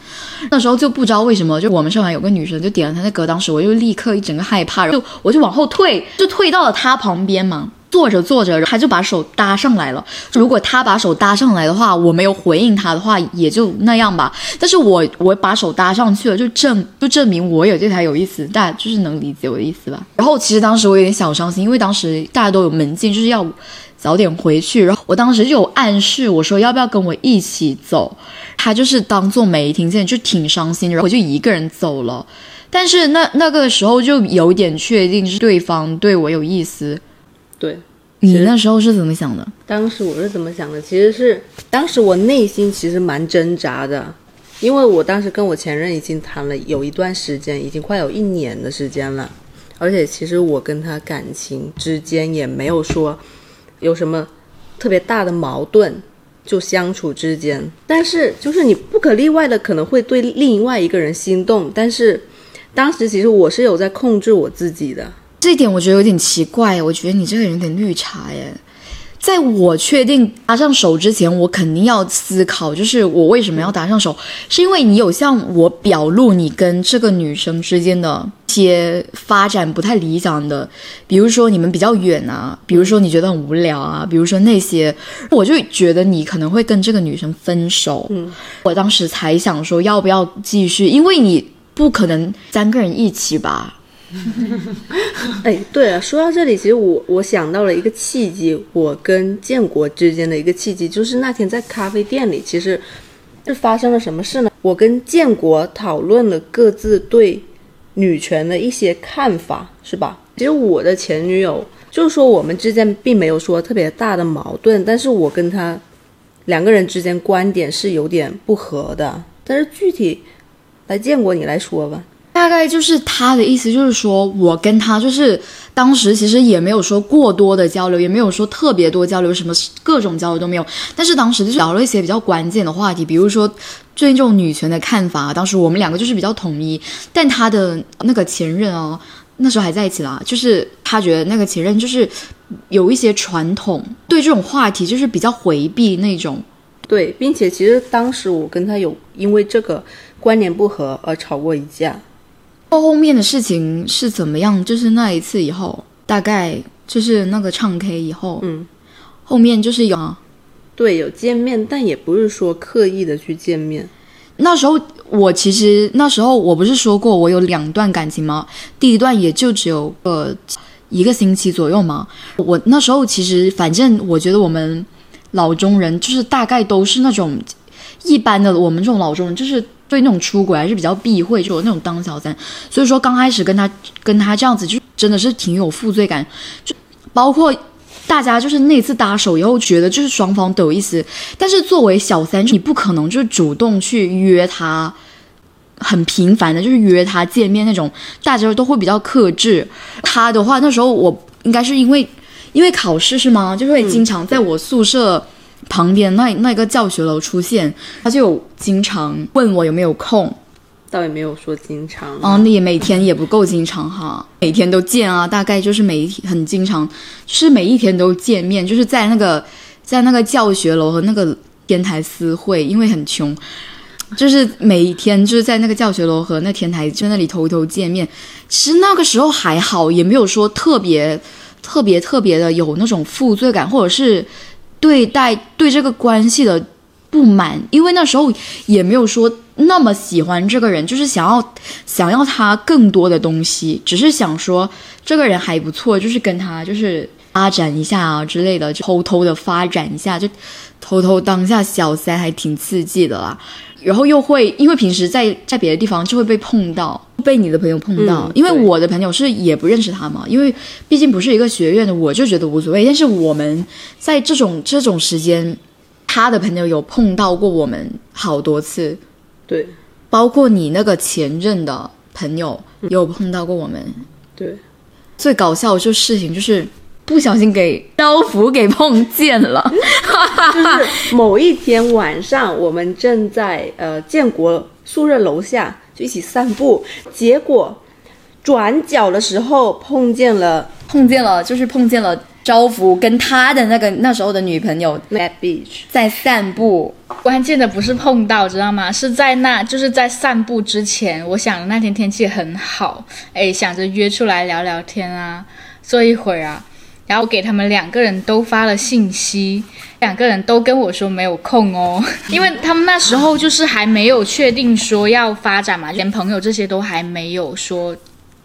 那时候就不知道为什么，就我们社团有个女生就点了他的歌，当时我就立刻一整个害怕，然后就我就往后退，就退到了他旁边嘛。坐着坐着，他就把手搭上来了。如果他把手搭上来的话，我没有回应他的话，也就那样吧。但是我我把手搭上去了，就证就证明我也对他有意思，大家就是能理解我的意思吧。然后其实当时我有点小伤心，因为当时大家都有门禁，就是要早点回去。然后我当时就有暗示我说要不要跟我一起走，他就是当做没听见，就挺伤心。然后我就一个人走了。但是那那个时候就有点确定是对方对我有意思。对，你那时候是怎么想的？当时我是怎么想的？其实是当时我内心其实蛮挣扎的，因为我当时跟我前任已经谈了有一段时间，已经快有一年的时间了，而且其实我跟他感情之间也没有说有什么特别大的矛盾，就相处之间，但是就是你不可例外的可能会对另外一个人心动，但是当时其实我是有在控制我自己的。这一点我觉得有点奇怪，我觉得你这个人有点绿茶耶。在我确定搭上手之前，我肯定要思考，就是我为什么要搭上手，是因为你有向我表露你跟这个女生之间的一些发展不太理想的，比如说你们比较远啊，比如说你觉得很无聊啊，比如说那些，我就觉得你可能会跟这个女生分手。嗯，我当时才想说要不要继续，因为你不可能三个人一起吧。哎，对了，说到这里，其实我我想到了一个契机，我跟建国之间的一个契机，就是那天在咖啡店里，其实是发生了什么事呢？我跟建国讨论了各自对女权的一些看法，是吧？其实我的前女友就是说我们之间并没有说特别大的矛盾，但是我跟她两个人之间观点是有点不合的。但是具体来建国你来说吧。大概就是他的意思，就是说我跟他就是当时其实也没有说过多的交流，也没有说特别多交流，什么各种交流都没有。但是当时就是聊了一些比较关键的话题，比如说对这种女权的看法，当时我们两个就是比较统一。但他的那个前任哦，那时候还在一起啦，就是他觉得那个前任就是有一些传统，对这种话题就是比较回避那种。对，并且其实当时我跟他有因为这个观念不合而吵过一架。后后面的事情是怎么样？就是那一次以后，大概就是那个唱 K 以后，嗯，后面就是有啊对，有见面，但也不是说刻意的去见面。那时候我其实那时候我不是说过我有两段感情吗？第一段也就只有呃一个星期左右嘛。我那时候其实反正我觉得我们老中人就是大概都是那种一般的，我们这种老中人就是对那种出轨还是比较避讳，就有那种当小三。所以说刚开始跟他跟他这样子，就真的是挺有负罪感，就包括。大家就是那次搭手以后，觉得就是双方都有意思，但是作为小三，你不可能就是主动去约他，很频繁的，就是约他见面那种，大家都会比较克制。他的话，那时候我应该是因为因为考试是吗？就会经常在我宿舍旁边那那个教学楼出现，他就经常问我有没有空。倒也没有说经常啊，那也每天也不够经常哈，每天都见啊，大概就是每一天很经常，就是每一天都见面，就是在那个在那个教学楼和那个天台私会，因为很穷，就是每一天就是在那个教学楼和那天台就那里偷偷见面。其实那个时候还好，也没有说特别特别特别的有那种负罪感，或者是对待对这个关系的不满，因为那时候也没有说那么喜欢这个人，就是想要想要他更多的东西，只是想说这个人还不错，就是跟他就是发展一下啊之类的，偷偷的发展一下，就偷偷当下小三还挺刺激的啦。然后又会因为平时在在别的地方就会被碰到，被你的朋友碰到，嗯因为我的朋友是也不认识他嘛，因为毕竟不是一个学院的，我就觉得无所谓。但是我们在这种这种时间，他的朋友有碰到过我们好多次，对。包括你那个前任的朋友有碰到过我们。对，最搞笑的就事情就是不小心给刀斧给碰见了，就是某一天晚上，我们正在呃建国宿舍楼下就一起散步，结果转角的时候碰见了碰见了就是碰见了招福跟他的那个那时候的女朋友 Mad Beach。在散步，关键的不是碰到，知道吗？是在那，就是在散步之前，我想那天天气很好，哎，想着约出来聊聊天啊，坐一会儿啊。然后给他们两个人都发了信息，两个人都跟我说没有空哦，因为他们那时候就是还没有确定说要发展嘛，连朋友这些都还没有说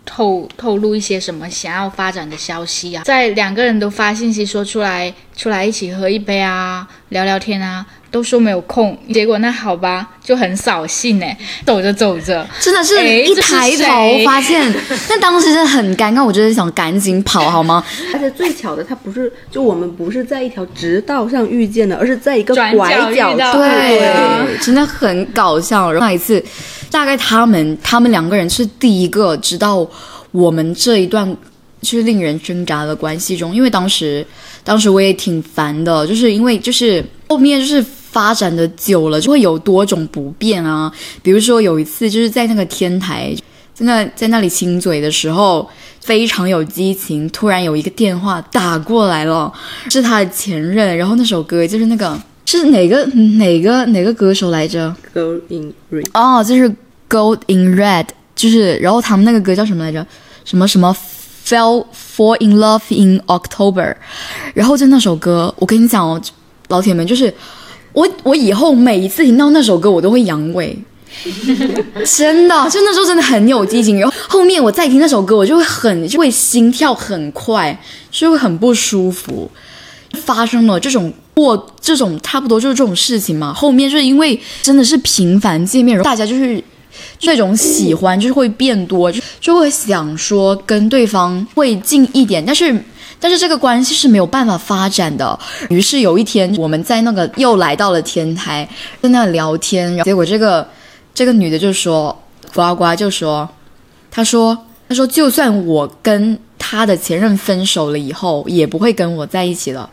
透透露一些什么想要发展的消息啊，在两个人都发信息说出来出来一起喝一杯啊，聊聊天啊，都说没有空，结果那好吧，就很扫兴哎，走着走着，真的是哎一抬头发现，那当时真的很尴尬，我真的想赶紧跑，好吗？而且最巧的，他不是就我们不是在一条直道上遇见的，而是在一个拐角对啊，真的很搞笑。然后那一次，大概他们他们两个人是第一个知道我们这一段就是令人挣扎的关系中，因为当时当时我也挺烦的，就是因为就是后面就是。发展的久了，就会有多种不便啊。比如说有一次，就是在那个天台，在那在那里亲嘴的时候，非常有激情。突然有一个电话打过来了，是他的前任。然后那首歌就是那个是哪个哪个哪个歌手来着？Go in ring。哦，就是 Gold in Red，就是然后他们那个歌叫什么来着？什么什么 Fell Fall in Love in October，然后就那首歌，我跟你讲哦，老铁们，就是我我以后每一次听到那首歌，我都会阳痿。真的，就那时候真的很有激情，然后后面我再听那首歌，我就会很就会心跳很快，就会很不舒服。发生了这种过这种差不多就是这种事情嘛。后面就是因为真的是频繁见面，然后大家就是那种喜欢就是会变多，就就会想说跟对方会近一点，但是。但是这个关系是没有办法发展的。于是有一天，我们在那个又来到了天台，在那聊天，然后结果这个这个女的就说，呱呱就说，她说她说就算我跟她的前任分手了以后，也不会跟我在一起了。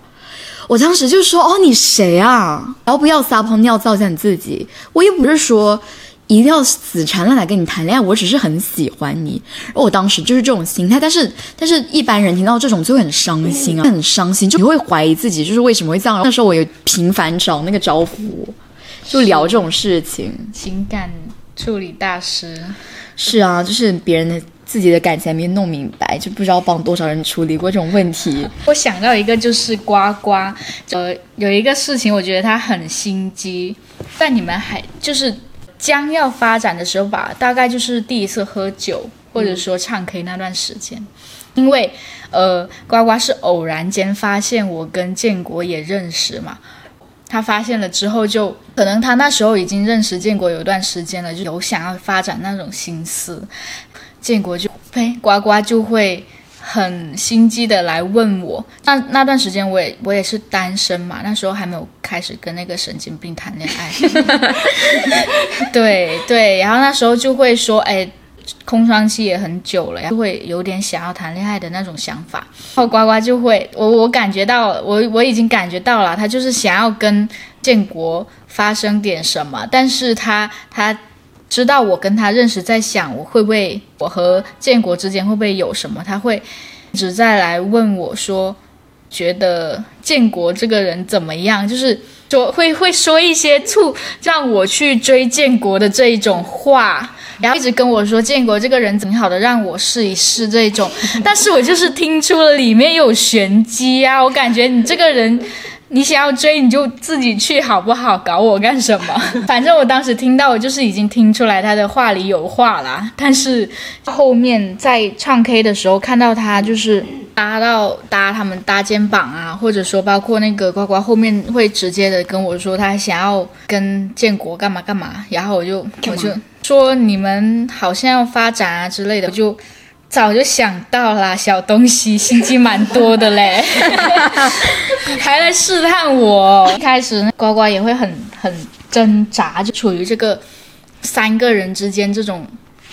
我当时就说：“哦，你谁啊？然后不要撒泡尿造一下你自己。我又不是说一定要死缠烂打跟你谈恋爱，我只是很喜欢你。然后我当时就是这种心态，但是但是一般人听到这种就会很伤心啊，很伤心，就你会怀疑自己，就是为什么会这样。那时候我有频繁找那个招呼，就聊这种事情。情感处理大师。是啊，就是别人的自己的感情还没弄明白，就不知道帮多少人处理过这种问题。我想到一个就是呱呱，呃，有一个事情我觉得他很心机，但你们还就是将要发展的时候吧，大概就是第一次喝酒或者说唱 K 那段时间，因为呃，呱呱是偶然间发现我跟建国也认识嘛。他发现了之后就，可能他那时候已经认识建国有一段时间了，就有想要发展那种心思。建国就呸，呱呱就会很心机的来问我。那那段时间我也我也是单身嘛，那时候还没有开始跟那个神经病谈恋爱。对对，然后那时候就会说，哎。空窗期也很久了，就会有点想要谈恋爱的那种想法。然后呱呱就会，我我感觉到，我我已经感觉到了，他就是想要跟建国发生点什么，但是他他知道我跟他认识，在想我会不会我和建国之间会不会有什么，他会一直在来问我说，觉得建国这个人怎么样，就是说会会说一些促让我去追建国的这一种话。然后一直跟我说建国这个人挺好的，让我试一试这种，但是我就是听出了里面有玄机啊！我感觉你这个人，你想要追你就自己去好不好？搞我干什么？反正我当时听到，我就是已经听出来他的话里有话啦。但是后面在唱 K 的时候看到他就是搭到搭他们搭肩膀啊，或者说包括那个呱呱后面会直接的跟我说他想要跟建国干嘛干嘛，然后我就我就说你们好像要发展啊之类的，我就。早就想到啦，小东西心机蛮多的嘞，还来试探我。一开始呱呱也会很很挣扎，就处于这个三个人之间这种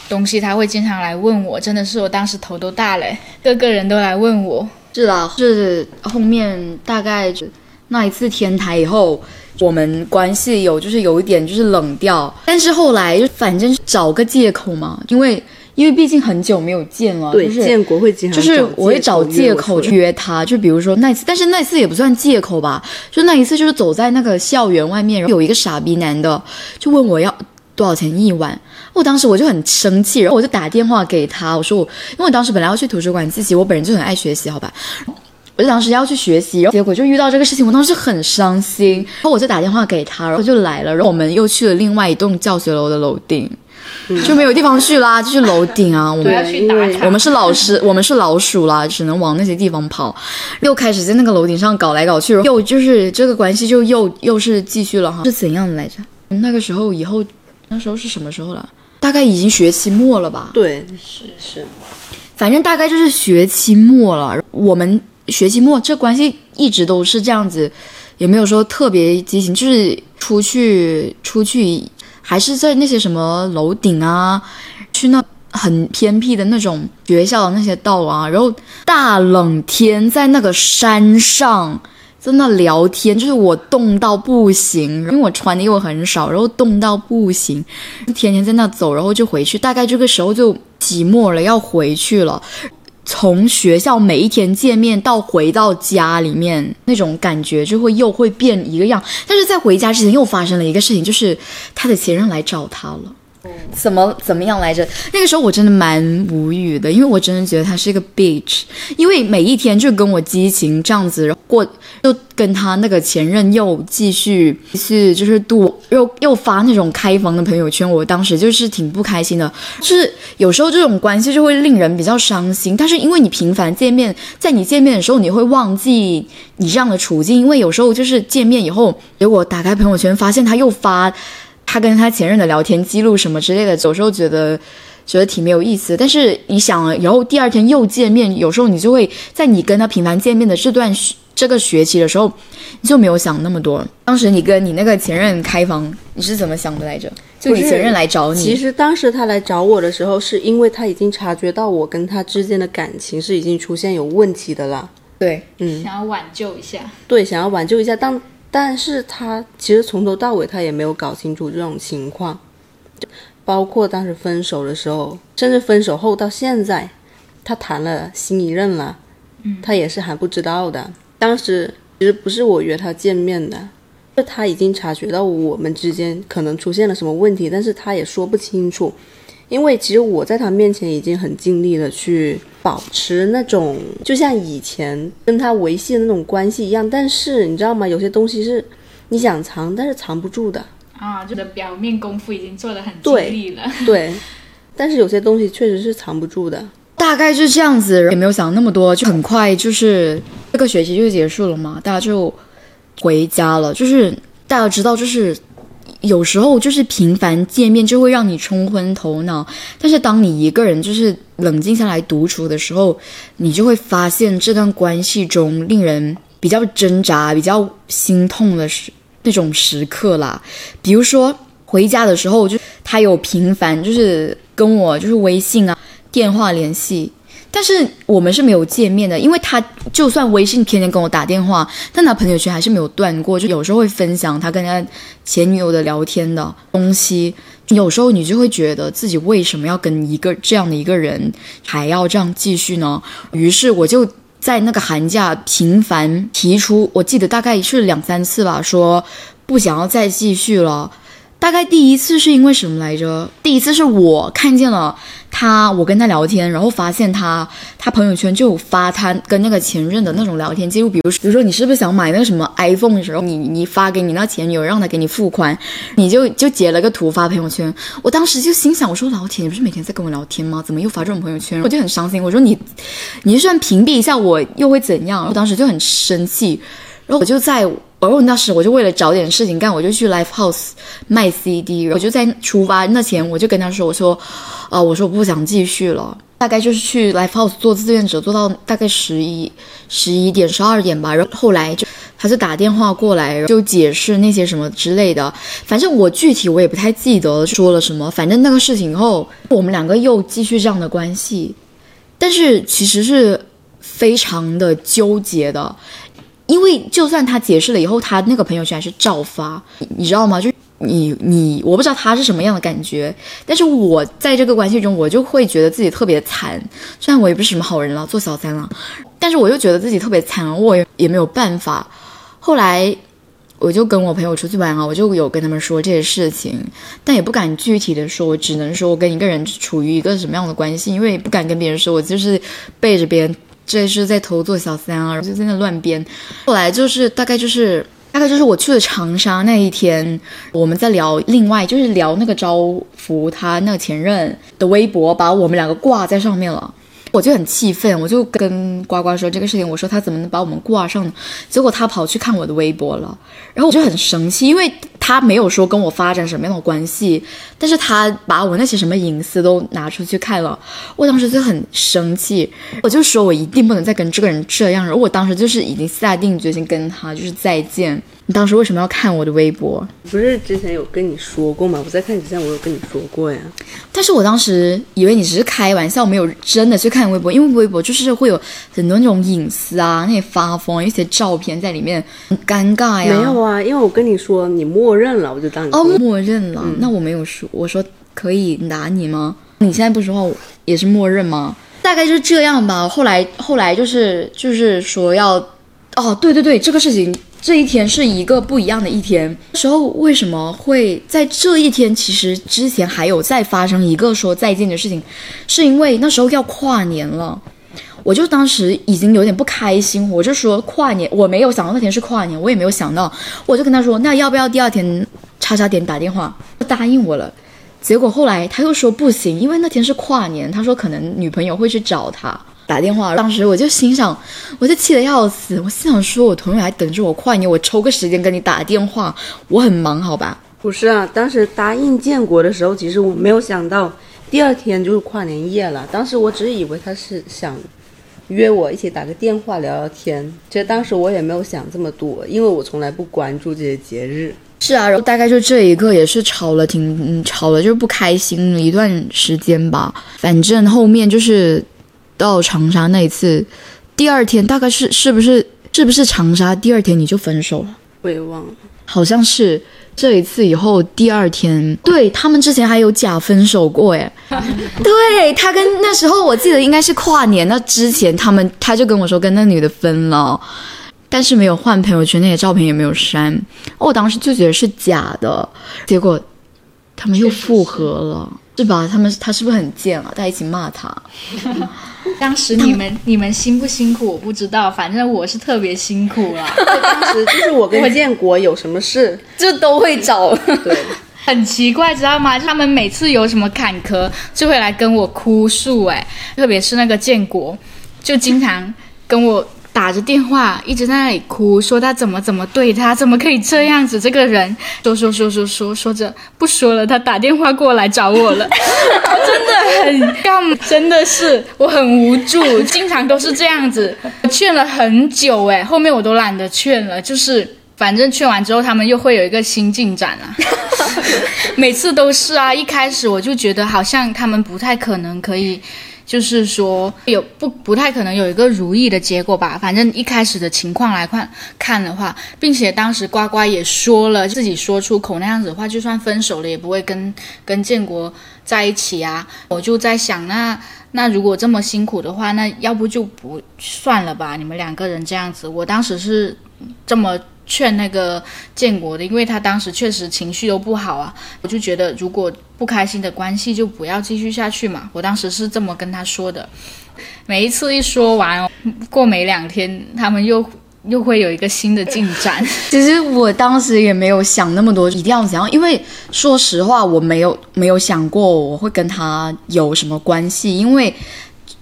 东西，他会经常来问我，真的是我当时头都大嘞，各个人都来问我。是啦，是后面大概那一次天台以后，我们关系有就是有一点就是冷掉，但是后来就反正找个借口嘛，因为。因为毕竟很久没有见了，对，就是建国会经常就是我会找借口去。约他，就比如说那次，但是那次也不算借口吧，就那一次就是走在那个校园外面，然后有一个傻逼男的就问我要多少钱一晚，我当时我就很生气，然后我就打电话给他，我说我因为我当时本来要去图书馆自习，我本人就很爱学习，好吧，我就当时要去学习，然后结果就遇到这个事情，我当时很伤心，然后我就打电话给他，然后就来了，然后我们又去了另外一栋教学楼的楼顶。就没有地方去啦，就去楼顶啊！我们要去打卡我们是老师，我们是老鼠啦，只能往那些地方跑。又开始在那个楼顶上搞来搞去，又就是这个关系就又又是继续了哈。是怎样的来着？那个时候以后，那时候是什么时候了？大概已经学期末了吧？对，是是，反正大概就是学期末了。我们学期末这关系一直都是这样子，也没有说特别激情，就是出去出去。还是在那些什么楼顶啊，去那很偏僻的那种学校的那些道啊，然后大冷天在那个山上在那聊天，就是我冻到不行，因为我穿的又很少，然后冻到不行，天天在那走，然后就回去，大概这个时候就期末了，要回去了。从学校每一天见面到回到家里面那种感觉就会又会变一个样，但是在回家之前又发生了一个事情，就是他的前任来找他了。怎么怎么样来着？那个时候我真的蛮无语的，因为我真的觉得他是一个 bitch，因为每一天就跟我激情这样子过，又跟他那个前任又继续续就是度又又发那种开房的朋友圈，我当时就是挺不开心的。就是有时候这种关系就会令人比较伤心，但是因为你频繁见面，在你见面的时候你会忘记你这样的处境，因为有时候就是见面以后，结果打开朋友圈发现他又发。他跟他前任的聊天记录什么之类的，有时候觉得觉得挺没有意思。但是你想，然后第二天又见面，有时候你就会在你跟他频繁见面的这段这个学期的时候，你就没有想那么多。当时你跟你那个前任开房，你是怎么想的来着？就你前任来找你。其实当时他来找我的时候，是因为他已经察觉到我跟他之间的感情是已经出现有问题的了。对，嗯，想要挽救一下。对，想要挽救一下，当。但是他其实从头到尾他也没有搞清楚这种情况，包括当时分手的时候，甚至分手后到现在，他谈了新一任了，他也是还不知道的。当时其实不是我约他见面的，就他已经察觉到我们之间可能出现了什么问题，但是他也说不清楚。因为其实我在他面前已经很尽力的去保持那种，就像以前跟他维系的那种关系一样。但是你知道吗？有些东西是你想藏，但是藏不住的啊。就的表面功夫已经做的很尽力了。对，但是有些东西确实是藏不住的。大概就是这样子，也没有想那么多，就很快就是这个学期就结束了嘛，大家就回家了。就是大家知道，就是。有时候就是频繁见面就会让你冲昏头脑，但是当你一个人就是冷静下来独处的时候，你就会发现这段关系中令人比较挣扎、比较心痛的时那种时刻啦。比如说回家的时候，就他有频繁就是跟我就是微信啊、电话联系。但是我们是没有见面的，因为他就算微信天天跟我打电话，但他朋友圈还是没有断过，就有时候会分享他跟他前女友的聊天的东西。有时候你就会觉得自己为什么要跟一个这样的一个人还要这样继续呢？于是我就在那个寒假频繁提出，我记得大概是两三次吧，说不想要再继续了。大概第一次是因为什么来着？第一次是我看见了他，我跟他聊天，然后发现他他朋友圈就发他跟那个前任的那种聊天记录，比如比如说你是不是想买那个什么 iPhone 的时候，你你发给你那前女友让他给你付款，你就就截了个图发朋友圈。我当时就心想，我说老铁，你不是每天在跟我聊天吗？怎么又发这种朋友圈？我就很伤心。我说你你就算屏蔽一下我又会怎样？我当时就很生气，然后我就在。而我那时我就为了找点事情干，我就去 Live House 卖 CD，我就在出发那前我就跟他说，我说，啊，我说我不想继续了，大概就是去 Live House 做志愿者，做到大概十一十一点十二点吧，然后后来就他就打电话过来，就解释那些什么之类的，反正我具体我也不太记得说了什么，反正那个事情后我们两个又继续这样的关系，但是其实是非常的纠结的。因为就算他解释了以后，他那个朋友圈还是照发，你知道吗？就你你，我不知道他是什么样的感觉，但是我在这个关系中，我就会觉得自己特别惨。虽然我也不是什么好人了，做小三了，但是我又觉得自己特别惨，我也也没有办法。后来我就跟我朋友出去玩啊，我就有跟他们说这些事情，但也不敢具体的说，我只能说我跟一个人处于一个什么样的关系，因为不敢跟别人说，我就是背着别人。这是在偷做小三啊，就在那乱编。后来就是大概就是大概就是我去了长沙那一天，我们在聊另外就是聊那个招福他那个前任的微博，把我们两个挂在上面了。我就很气愤，我就跟呱呱说这个事情，我说他怎么能把我们挂上？结果他跑去看我的微博了，然后我就很生气，因为他没有说跟我发展什么样的关系，但是他把我那些什么隐私都拿出去看了，我当时就很生气，我就说我一定不能再跟这个人这样，然后我当时就是已经下定决心跟他就是再见。你当时为什么要看我的微博？不是之前有跟你说过吗？我在看之前我有跟你说过呀。但是我当时以为你只是开玩笑，没有真的去看微博，因为微博就是会有很多那种隐私啊，那些发疯，一些照片在里面，很尴尬呀。没有啊，因为我跟你说你默认了，我就当你哦，默认了。那我没有说，我说可以拿你吗？你现在不说话，也是默认吗？大概就是这样吧。后来后来就是就是说要，哦，对对对，这个事情。这一天是一个不一样的一天。那时候为什么会在这一天？其实之前还有再发生一个说再见的事情，是因为那时候要跨年了，我就当时已经有点不开心，我就说跨年，我没有想到那天是跨年，我也没有想到，我就跟他说，那要不要第二天叉叉点打电话？他答应我了。结果后来他又说不行，因为那天是跨年，他说可能女朋友会去找他。打电话，当时我就心想，我就气得要死。我心想说，我朋友还等着我跨年，我抽个时间跟你打电话，我很忙，好吧？不是啊，当时答应建国的时候，其实我没有想到第二天就是跨年夜了。当时我只以为他是想约我一起打个电话聊聊天。其实当时我也没有想这么多，因为我从来不关注这些节日。是啊，然后大概就这一个也是吵了挺吵了，就是不开心了一段时间吧。反正后面就是。到长沙那一次，第二天大概是是不是是不是长沙第二天你就分手了？我也忘了，好像是这一次以后第二天，对他们之前还有假分手过哎，对他跟那时候我记得应该是跨年那之前，他们他就跟我说跟那女的分了，但是没有换朋友圈，那些照片也没有删，我当时就觉得是假的，结果他们又复合了，是吧？他们他是不是很贱啊？大家一起骂他。当时你们你们辛不辛苦我不知道，反正我是特别辛苦了。当时就是我跟建国有什么事，就都会找。对，很奇怪，知道吗？他们每次有什么坎坷，就会来跟我哭诉。哎，特别是那个建国，就经常跟我。打着电话一直在那里哭，说他怎么怎么对他，怎么可以这样子？这个人说说说说说说着不说了，他打电话过来找我了，真的很干，真的是我很无助，经常都是这样子，劝了很久哎，后面我都懒得劝了，就是反正劝完之后他们又会有一个新进展啊，每次都是啊，一开始我就觉得好像他们不太可能可以。就是说有不不太可能有一个如意的结果吧，反正一开始的情况来看看的话，并且当时呱呱也说了自己说出口那样子的话，就算分手了也不会跟跟建国在一起啊。我就在想，那那如果这么辛苦的话，那要不就不算了吧？你们两个人这样子，我当时是这么劝那个建国的，因为他当时确实情绪都不好啊。我就觉得，如果不开心的关系就不要继续下去嘛。我当时是这么跟他说的。每一次一说完，过没两天，他们又又会有一个新的进展。其实我当时也没有想那么多，一定要怎样，因为说实话，我没有没有想过我会跟他有什么关系，因为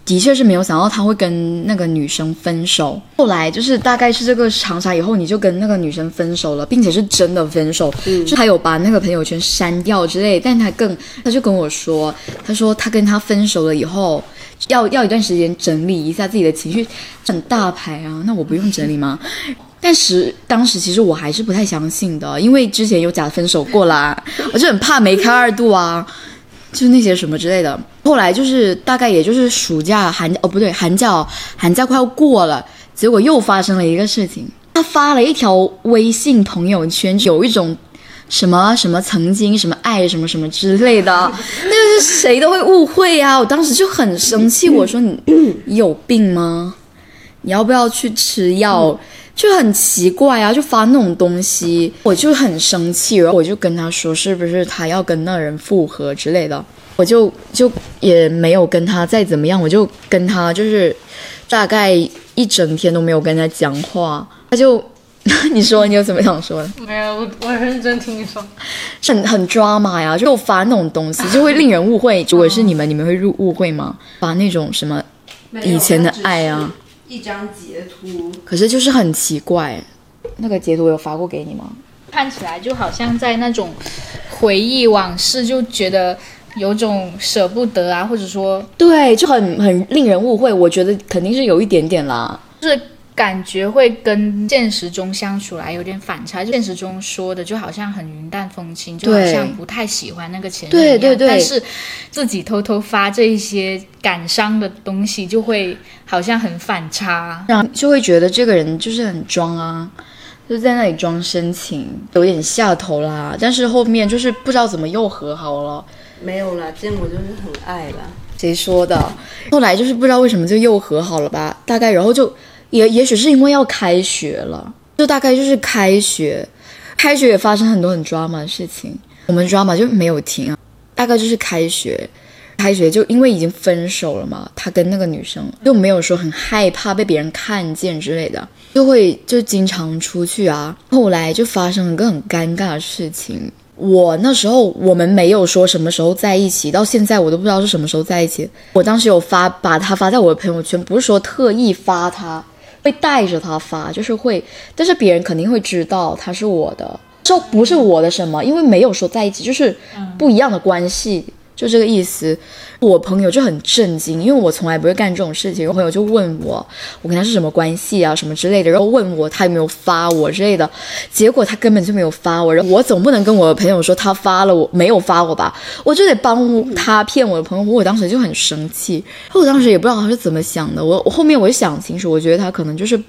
的确是没有想到他会跟那个女生分手。后来就是大概是这个长沙以后，你就跟那个女生分手了，并且是真的分手，就他有把那个朋友圈删掉之类，但他更他就跟我说，他说他跟他分手了以后。要要一段时间整理一下自己的情绪，很大牌啊，那我不用整理吗？但是当时其实我还是不太相信的，因为之前有假分手过啦，我就很怕梅开二度啊，就是那些什么之类的。后来就是大概也就是暑假寒哦不对寒假寒假快要过了，结果又发生了一个事情，他发了一条微信朋友圈，有一种。什么什么曾经什么爱什么什么之类的，那是谁都会误会啊！我当时就很生气，我说你有病吗？你要不要去吃药？就很奇怪啊，就发那种东西，我就很生气，然后我就跟他说是不是他要跟那人复合之类的，我就就也没有跟他再怎么样，我就跟他就是大概一整天都没有跟他讲话，他就。你说你有什么想说的？没有，我我认真听你说。很很抓马呀，就发那种东西，就会令人误会。如果是你们，你们会入误会吗？发那种什么以前的爱啊？一张截图。可是就是很奇怪，那个截图我有发过给你吗？看起来就好像在那种回忆往事，就觉得有种舍不得啊，或者说对，就很很令人误会。我觉得肯定是有一点点啦，就是。感觉会跟现实中相处来有点反差，就现实中说的就好像很云淡风轻，就好像不太喜欢那个前任一样，但是自己偷偷发这一些感伤的东西，就会好像很反差，就会觉得这个人就是很装啊，就在那里装深情，有点下头啦。但是后面就是不知道怎么又和好了，没有了，建国就是很爱了，谁说的？后来就是不知道为什么就又和好了吧，大概然后就。也也许是因为要开学了，就大概就是开学，开学也发生很多很抓马的事情，我们抓马就没有停啊。大概就是开学，开学就因为已经分手了嘛，他跟那个女生又没有说很害怕被别人看见之类的，就会就经常出去啊。后来就发生了个很尴尬的事情，我那时候我们没有说什么时候在一起，到现在我都不知道是什么时候在一起。我当时有发把他发在我的朋友圈，不是说特意发他。会带着他发，就是会，但是别人肯定会知道他是我的，就不是我的什么，因为没有说在一起，就是不一样的关系，就这个意思。我朋友就很震惊，因为我从来不会干这种事情。我朋友就问我，我跟他是什么关系啊，什么之类的，然后问我他有没有发我之类的，结果他根本就没有发我。然后我总不能跟我的朋友说他发了我没有发我吧，我就得帮他骗我的朋友。我当时就很生气，我当时也不知道他是怎么想的。我我后面我就想清楚，我觉得他可能就是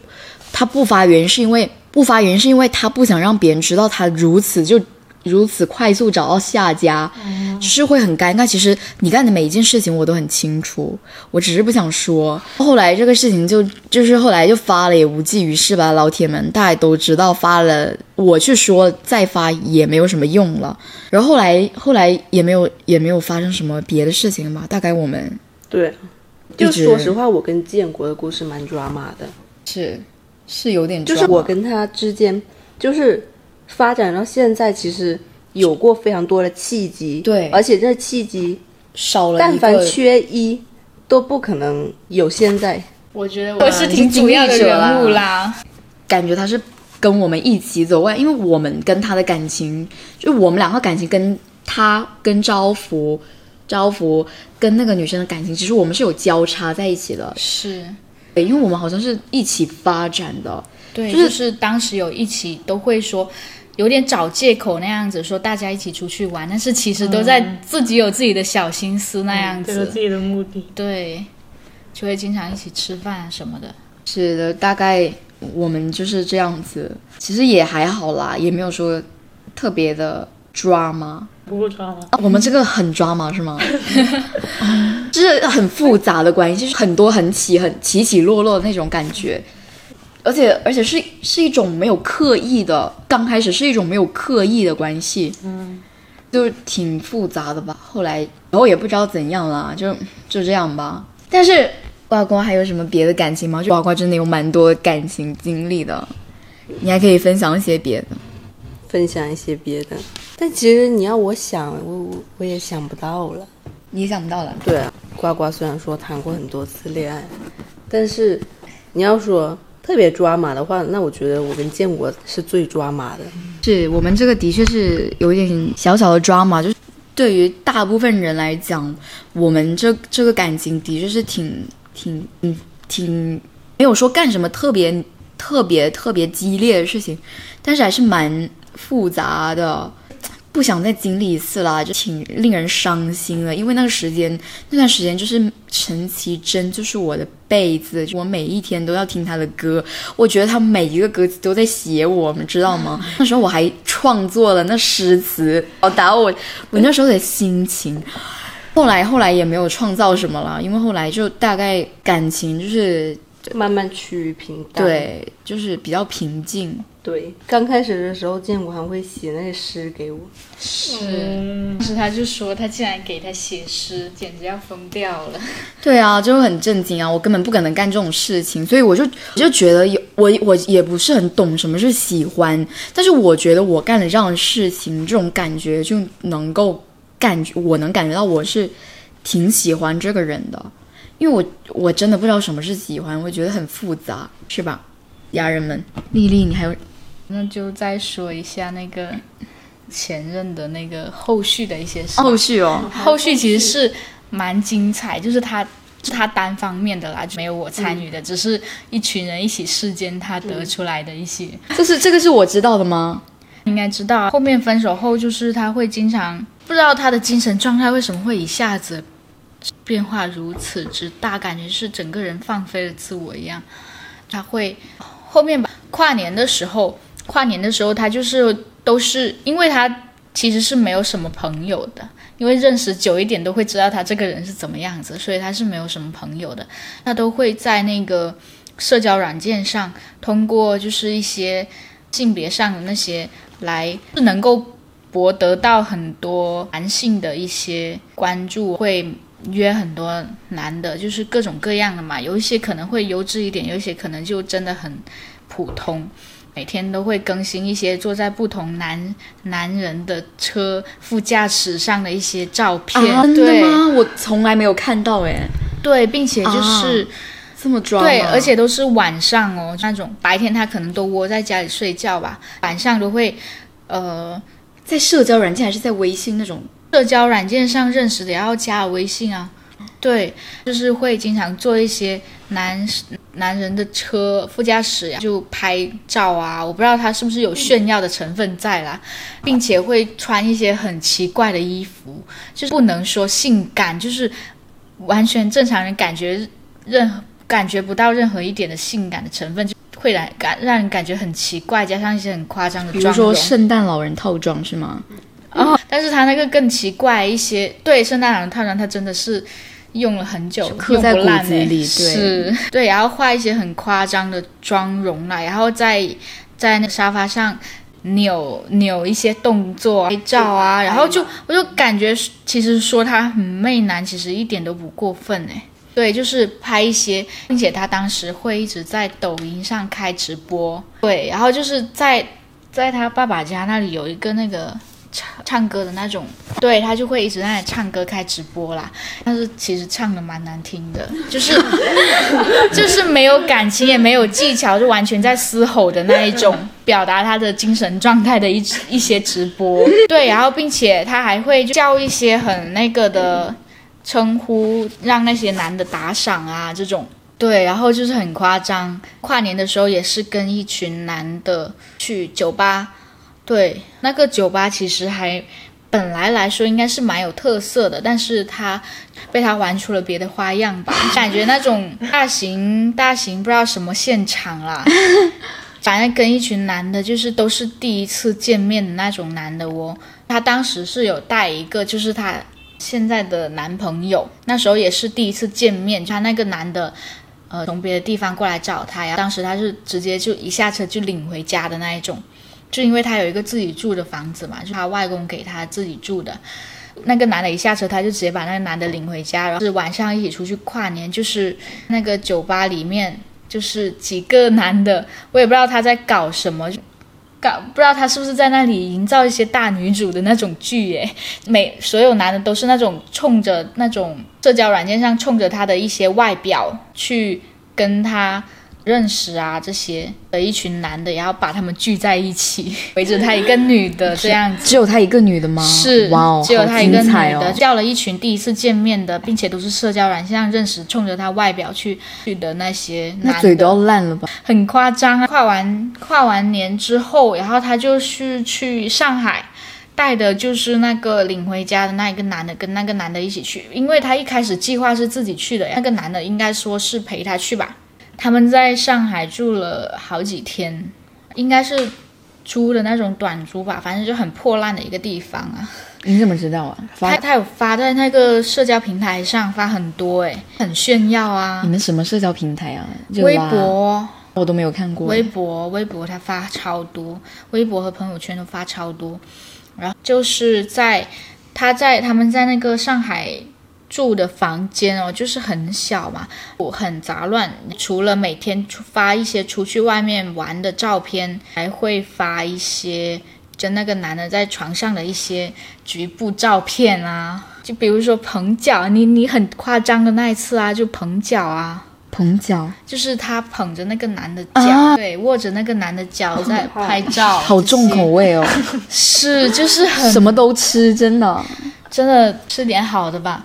他不发原因是因为不发原因是因为他不想让别人知道他如此就。如此快速找到下家，就是会很尴尬。其实你干的每一件事情我都很清楚，我只是不想说。后来这个事情就就是后来就发了也无济于事吧，老铁们大家都知道发了，我去说再发也没有什么用了。然后后来后来也没有也没有发生什么别的事情嘛。大概我们对，就说实话，我跟建国的故事蛮抓马的，是是有点，就是我跟他之间就是。发展到现在，其实有过非常多的契机，对，而且这契机少了，但凡缺一，都不可能有现在。我觉得我是挺主要的人物啦，感觉他是跟我们一起走过来，因为我们跟他的感情，就我们两个感情跟他跟招福，招福跟那个女生的感情，其实我们是有交叉在一起的，是，对，因为我们好像是一起发展的，对，就是当时有一起都会说。有点找借口那样子说大家一起出去玩，但是其实都在自己有自己的小心思那样子，有自己的目的。对，就会经常一起吃饭什么的。是的，大概我们就是这样子。其实也还好啦，也没有说特别的抓吗？不抓吗？我们这个很抓吗？是吗？就是很复杂的关系，就是很多很起很起起落落的那种感觉。而且而且是是一种没有刻意的，刚开始是一种没有刻意的关系，嗯，就挺复杂的吧。后来然后也不知道怎样啦，就就这样吧。但是呱呱还有什么别的感情吗？就呱呱真的有蛮多感情经历的，你还可以分享一些别的。分享一些别的，但其实你要我想，我我我也想不到了。你想不到了，对啊，呱呱虽然说谈过很多次恋爱，但是你要说特别抓马的话，那我觉得我跟建国是最抓马的。是我们这个的确是有一点小小的抓马，就是对于大部分人来讲，我们这这个感情的确是挺挺挺挺没有说干什么特别特别特别激烈的事情，但是还是蛮复杂的。不想再经历一次啦，就挺令人伤心的。因为那个时间，那段时间就是陈绮贞，就是我的被子，我每一天都要听她的歌。我觉得她每一个歌词都在写我们，知道吗？那时候我还创作了那诗词，表达我我那时候的心情。后来后来也没有创造什么了，因为后来就大概感情就是慢慢趋于平淡。对，就是比较平静。对，刚开始的时候，建国还会写那些诗给我。是，当时他就说他竟然给他写诗，简直要疯掉了。对啊，就很震惊啊！我根本不可能干这种事情，所以我就我就觉得有我我也不是很懂什么是喜欢，但是我觉得我干了这样的事情，这种感觉就能够感觉我能感觉到我是挺喜欢这个人的，因为我我真的不知道什么是喜欢，我觉得很复杂，是吧，家人们？丽丽，你还有？那就再说一下那个前任的那个后续的一些事。后续哦，后续其实是蛮精彩，就是他是他单方面的啦，就没有我参与的，只是一群人一起事件他得出来的一些。这是这个是我知道的吗？应该知道。后面分手后，就是他会经常不知道他的精神状态为什么会一下子变化如此之大，感觉是整个人放飞了自我一样。他会后面吧，跨年的时候。跨年的时候，他就是都是，因为他其实是没有什么朋友的，因为认识久一点都会知道他这个人是怎么样子，所以他是没有什么朋友的。他都会在那个社交软件上，通过就是一些性别上的那些来，是能够博得到很多男性的一些关注，会约很多男的，就是各种各样的嘛。有一些可能会优质一点，有一些可能就真的很普通。每天都会更新一些坐在不同男男人的车副驾驶上的一些照片，真的吗？我从来没有看到哎。对，并且就是这么装，对，而且都是晚上哦，那种白天他可能都窝在家里睡觉吧，晚上都会呃在社交软件还是在微信那种社交软件上认识的，然后加微信啊。对，就是会经常做一些男男人的车副驾驶呀，就拍照啊。我不知道他是不是有炫耀的成分在啦，并且会穿一些很奇怪的衣服，就是不能说性感，就是完全正常人感觉任何感觉不到任何一点的性感的成分，就会来感让人感觉很奇怪，加上一些很夸张的，比如说圣诞老人套装是吗？哦，但是他那个更奇怪一些，对，圣诞老人套装他真的是。用了很久，刻在骨子里，是，对，然后画一些很夸张的妆容啦，然后在在那沙发上扭扭一些动作拍照啊，然后就我就感觉其实说他很媚男，其实一点都不过分哎，对，就是拍一些，并且他当时会一直在抖音上开直播，对，然后就是在在他爸爸家那里有一个那个。唱唱歌的那种，对他就会一直在那里唱歌开直播啦。但是其实唱的蛮难听的，就是 就是没有感情也没有技巧，就完全在嘶吼的那一种，表达他的精神状态的一一些直播。对，然后并且他还会叫一些很那个的称呼，让那些男的打赏啊这种。对，然后就是很夸张。跨年的时候也是跟一群男的去酒吧。对，那个酒吧其实还本来来说应该是蛮有特色的，但是他被他玩出了别的花样吧，感觉那种大型大型不知道什么现场啦，反正跟一群男的，就是都是第一次见面的那种男的哦。他当时是有带一个，就是他现在的男朋友，那时候也是第一次见面，他那个男的。呃从别的地方过来找他呀。当时他是直接就一下车就领回家的那一种，就因为他有一个自己住的房子嘛，就他外公给他自己住的。那个男的一下车，他就直接把那个男的领回家，然后是晚上一起出去跨年，就是那个酒吧里面，就是几个男的，我也不知道他在搞什么，搞不知道他是不是在那里营造一些大女主的那种剧耶。每所有男的都是那种冲着那种社交软件上冲着他的一些外表去跟他。认识啊，这些的一群男的，然后把他们聚在一起，围着他一个女的这 样子。只有他一个女的吗？是，哇哦，只有他一个女的，哦、叫了一群第一次见面的，并且都是社交软件上认识，冲着他外表去去的那些男的，那嘴都要烂了吧？很夸张啊！跨完跨完年之后，然后他就是去上海，带的就是那个领回家的那一个男的，跟那个男的一起去，因为他一开始计划是自己去的，那个男的应该说是陪他去吧。他们在上海住了好几天，应该是租的那种短租吧，反正就很破烂的一个地方啊。你怎么知道啊？他他有发在那个社交平台上发很多诶，很炫耀啊。你们什么社交平台啊？微博我都没有看过。微博微博他发超多，微博和朋友圈都发超多。然后就是在他在他们在那个上海。住的房间哦，就是很小嘛，很杂乱。除了每天发一些出去外面玩的照片，还会发一些跟那个男的在床上的一些局部照片啊。就比如说捧脚，你你很夸张的那一次啊，就捧脚啊，捧脚，就是他捧着那个男的脚，对，握着那个男的脚在拍照，好重口味哦。是，就是很什么都吃，真的。真的吃点好的吧，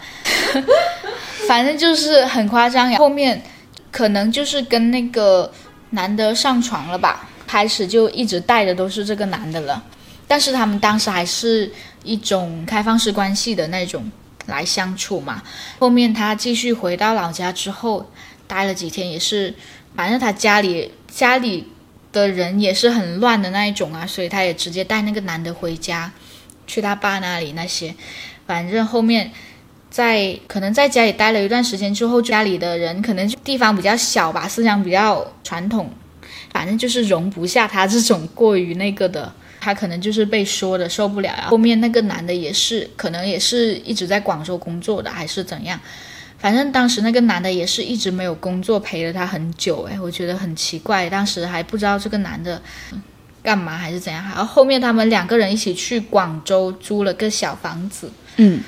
反正就是很夸张呀。后面可能就是跟那个男的上床了吧，开始就一直带的都是这个男的了。但是他们当时还是一种开放式关系的那种来相处嘛。后面他继续回到老家之后，待了几天也是，反正他家里家里的人也是很乱的那一种啊，所以他也直接带那个男的回家，去他爸那里那些。反正后面，在可能在家里待了一段时间之后，家里的人可能地方比较小吧，思想比较传统，反正就是容不下他这种过于那个的，他可能就是被说的受不了。后面那个男的也是，可能也是一直在广州工作的，还是怎样？反正当时那个男的也是一直没有工作，陪了他很久。哎，我觉得很奇怪，当时还不知道这个男的。干嘛还是怎样？然后后面他们两个人一起去广州租了个小房子。嗯，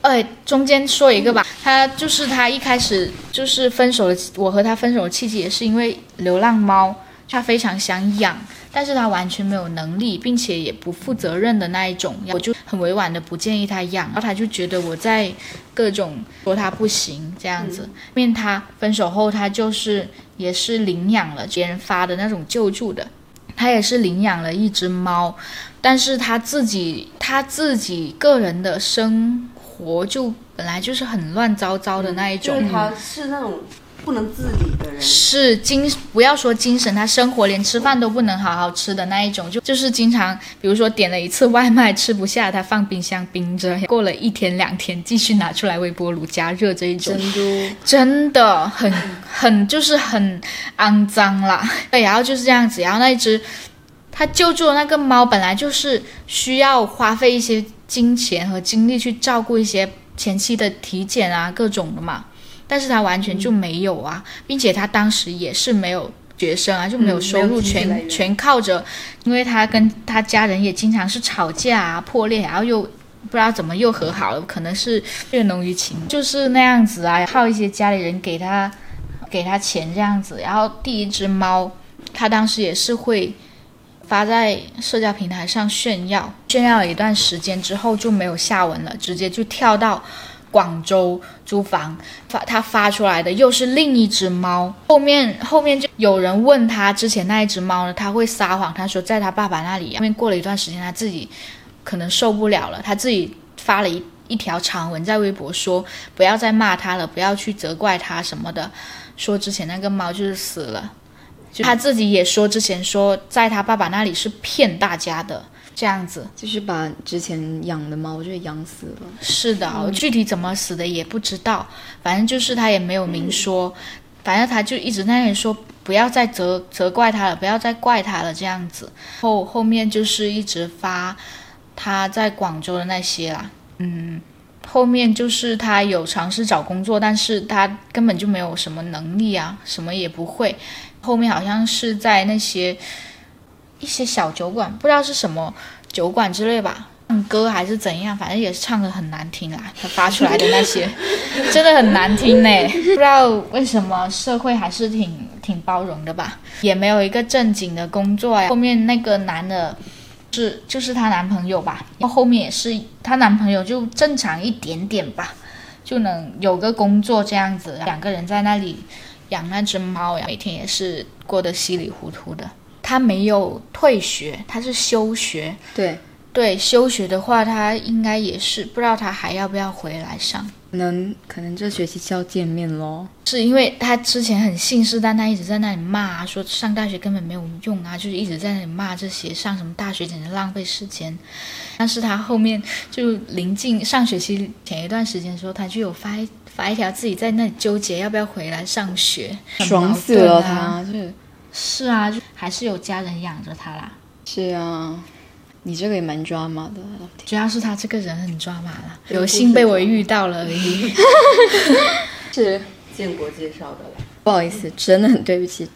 哎，中间说一个吧，他就是他一开始就是分手的，我和他分手的契机也是因为流浪猫，他非常想养，但是他完全没有能力，并且也不负责任的那一种，我就很委婉的不建议他养，然后他就觉得我在各种说他不行这样子。面他分手后，他就是也是领养了别人发的那种救助的。他也是领养了一只猫，但是他自己他自己个人的生活就本来就是很乱糟糟的那一种。就是他是那种不能自理的人，是精不要说精神，他生活连吃饭都不能好好吃的那一种，就就是经常比如说点了一次外卖吃不下，他放冰箱冰着，过了一天两天继续拿出来微波炉加热这一种，真的很很就是很肮脏啦。对，然后就是这样子，然后那一只他救助的那个猫本来就是需要花费一些金钱和精力去照顾一些前期的体检啊各种的嘛。但是他完全就没有啊，并且他当时也是没有学生啊，就没有收入，全全靠着，因为他跟他家人也经常是吵架啊、破裂，然后又不知道怎么又和好了，可能是血浓于情，就是那样子啊，靠一些家里人给他给他钱这样子。然后第一只猫，他当时也是会发在社交平台上炫耀，炫耀了一段时间之后就没有下文了，直接就跳到。广州租房发他发出来的又是另一只猫，后面后面就有人问他之前那一只猫呢，他会撒谎，他说在他爸爸那里。后面过了一段时间，他自己可能受不了了，他自己发了一一条长文在微博说不要再骂他了，不要去责怪他什么的，说之前那个猫就是死了，就他自己也说之前说在他爸爸那里是骗大家的。这样子就是把之前养的猫就养死了。是的，具体怎么死的也不知道，反正就是他也没有明说。反正他就一直在那里说不要再责责怪他了，不要再怪他了这样子。后后面就是一直发他在广州的那些啦，嗯，后面就是他有尝试找工作，但是他根本就没有什么能力啊，什么也不会。后面好像是在那些一些小酒馆，不知道是什么酒馆之类吧。唱歌还是怎样，反正也是唱的很难听啦。他 发出来的那些 真的很难听呢，不知道为什么社会还是挺挺包容的吧，也没有一个正经的工作呀。后面那个男的，是就是她男朋友吧，然后后面也是她男朋友就正常一点点吧，就能有个工作这样子，两个人在那里养那只猫呀，每天也是过得稀里糊涂的。他没有退学，他是休学。对，对，休学的话，他应该也是不知道他还要不要回来上。可能可能这学期就要见面咯。是因为他之前很信誓旦旦一直在那里骂，说上大学根本没有用啊，就是一直在那里骂这些上什么大学简直浪费时间。但是他后面就临近上学期前一段时间的时候，他就有发一发一条自己在那里纠结要不要回来上学，爽死了啊！他，就是是啊，就还是有家人养着他啦。是啊，你这个也蛮抓马的，主要是他这个人很抓马啦，有幸被我遇到了而已。是，建国介绍的了。不好意思，真的很对不起。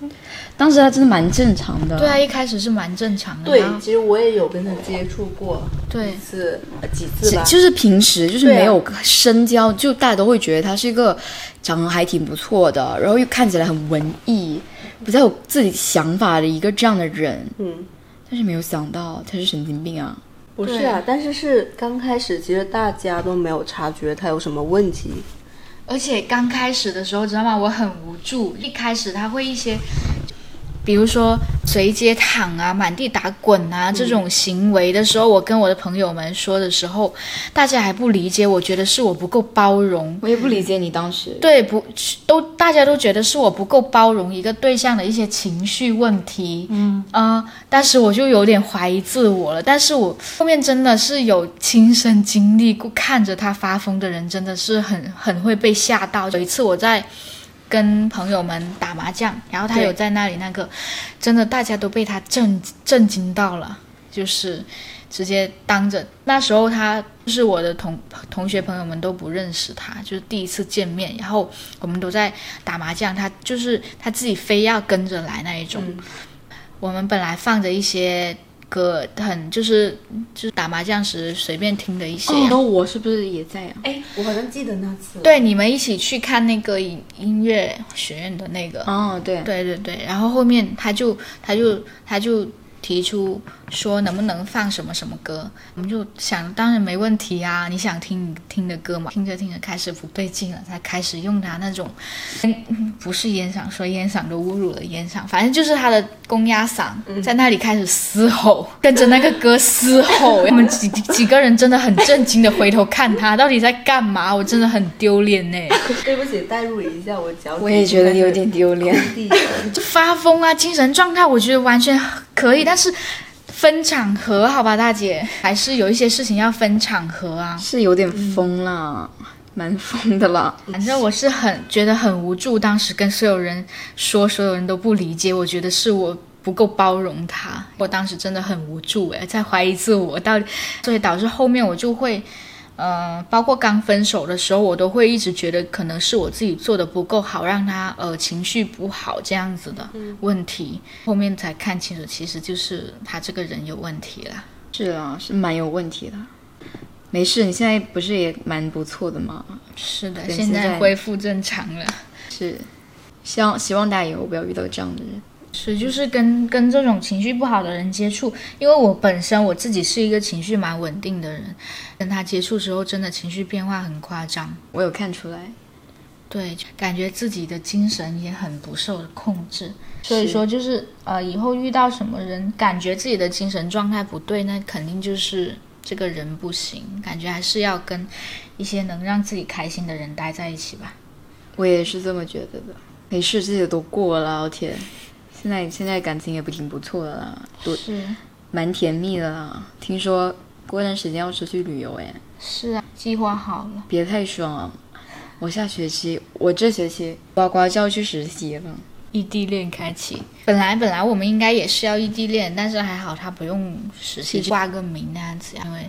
当时他真的蛮正常的。对啊，一开始是蛮正常的。对其实我也有跟他接触过对一次、呃几次吧。就是平时就是没有深交，就大家都会觉得他是一个长得还挺不错的，然后又看起来很文艺，比较有自己想法的一个这样的人。嗯，但是没有想到他是神经病啊！不是啊，但是是刚开始，其实大家都没有察觉他有什么问题。而且刚开始的时候，知道吗？我很无助。一开始他会一些，比如说随街躺啊、满地打滚啊这种行为的时候，我跟我的朋友们说的时候，大家还不理解，我觉得是我不够包容。我也不理解你当时。对，不都大家都觉得是我不够包容一个对象的一些情绪问题，嗯啊、当时我就有点怀疑自我了。但是我后面真的是有亲身经历过，看着他发疯的人真的是很很会被吓到。有一次我在跟朋友们打麻将，然后他有在那里那个，真的大家都被他震震惊到了，就是直接当着那时候他就是我的同同学朋友们都不认识他，就是第一次见面，然后我们都在打麻将，他就是他自己非要跟着来那一种。我们本来放着一些歌，很就是就是打麻将时随便听的一些。然后我是不是也在啊？哎，我好像记得那次。，对，你们一起去看那个音音乐学院的那个，哦，对，对对对，然后后面他就他就他就提出说能不能放什么什么歌，我们就想当然没问题啊，你想听你听的歌嘛，听着听着开始不对劲了，才开始用他那种，嗯不是烟嗓，说烟嗓都侮辱了烟嗓，反正就是他的公鸭嗓，在那里开始嘶吼，跟着那个歌嘶吼，我们几几个人真的很震惊的回头看他到底在干嘛，我真的很丢脸呢。对不起，代入一下我脚。我也觉得有点丢脸。就发疯啊，精神状态我觉得完全可以，但是分场合好吧，大姐，还是有一些事情要分场合啊。是有点疯了，蛮疯的啦。反正我是很觉得很无助，当时跟所有人说，所有人都不理解，我觉得是我不够包容他，我当时真的很无助诶，在怀疑自我，到底，所以导致后面我就会。呃，包括刚分手的时候，我都会一直觉得可能是我自己做的不够好，让他呃情绪不好这样子的问题。后面才看清楚，其实就是他这个人有问题了。是啊，是蛮有问题的。没事，你现在不是也蛮不错的吗？是的，现在恢复正常了。是，希望希望大家以后不要遇到这样的人。是，就是跟跟这种情绪不好的人接触，因为我本身我自己是一个情绪蛮稳定的人，跟他接触之后，真的情绪变化很夸张。我有看出来，对，感觉自己的精神也很不受控制。所以说，就是呃，以后遇到什么人，感觉自己的精神状态不对，那肯定就是这个人不行。感觉还是要跟一些能让自己开心的人待在一起吧。我也是这么觉得的。没事，这些都过了，老铁。现在现在感情也不挺不错的啦，对是蛮甜蜜的啦。听说过段时间要出去旅游，哎，是啊，计划好了。别太爽啊！我下学期，我这学期呱呱就要去实习了。异地恋开启。本来本来我们应该也是要异地恋，但是还好他不用实习，挂个名那样子呀，因为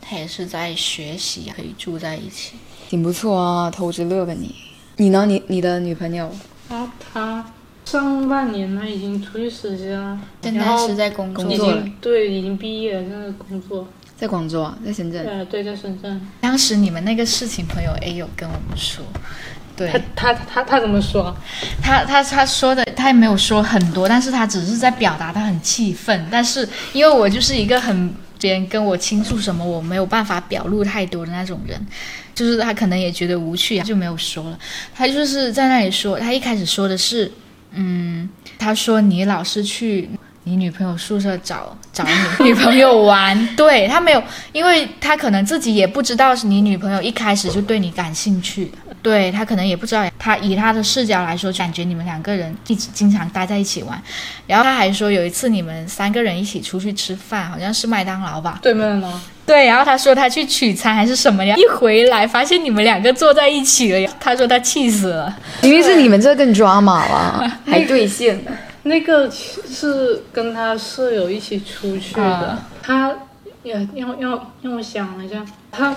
他也是在学习，可以住在一起。挺不错啊，偷着乐吧你。你呢？你你的女朋友？啊他上半年他已经出去实习了，现在是在工作已工作了经对已经毕业了，现在工作。在广州啊，在深圳。对对，在深圳。当时你们那个事情，朋友 A 有跟我们说，对他他他他怎么说？他他他说的，他也没有说很多，但是他只是在表达他很气愤。但是因为我就是一个很别人跟我倾诉什么，我没有办法表露太多的那种人，就是他可能也觉得无趣，就没有说了。他就是在那里说，他一开始说的是，嗯，他说你老是去。你女朋友宿舍找 找你女朋友玩，对他没有，因为他可能自己也不知道是你女朋友一开始就对你感兴趣，对他可能也不知道，他以他的视角来说，感觉你们两个人一直经常待在一起玩，然后他还说有一次你们三个人一起出去吃饭，好像是麦当劳吧，对面呢？对，然后他说他去取餐还是什么呀，一回来发现你们两个坐在一起了呀，他说他气死了，明明是你们这更抓马了，还兑现。那个是跟他舍友一起出去的，啊他也要要让我想了一下，他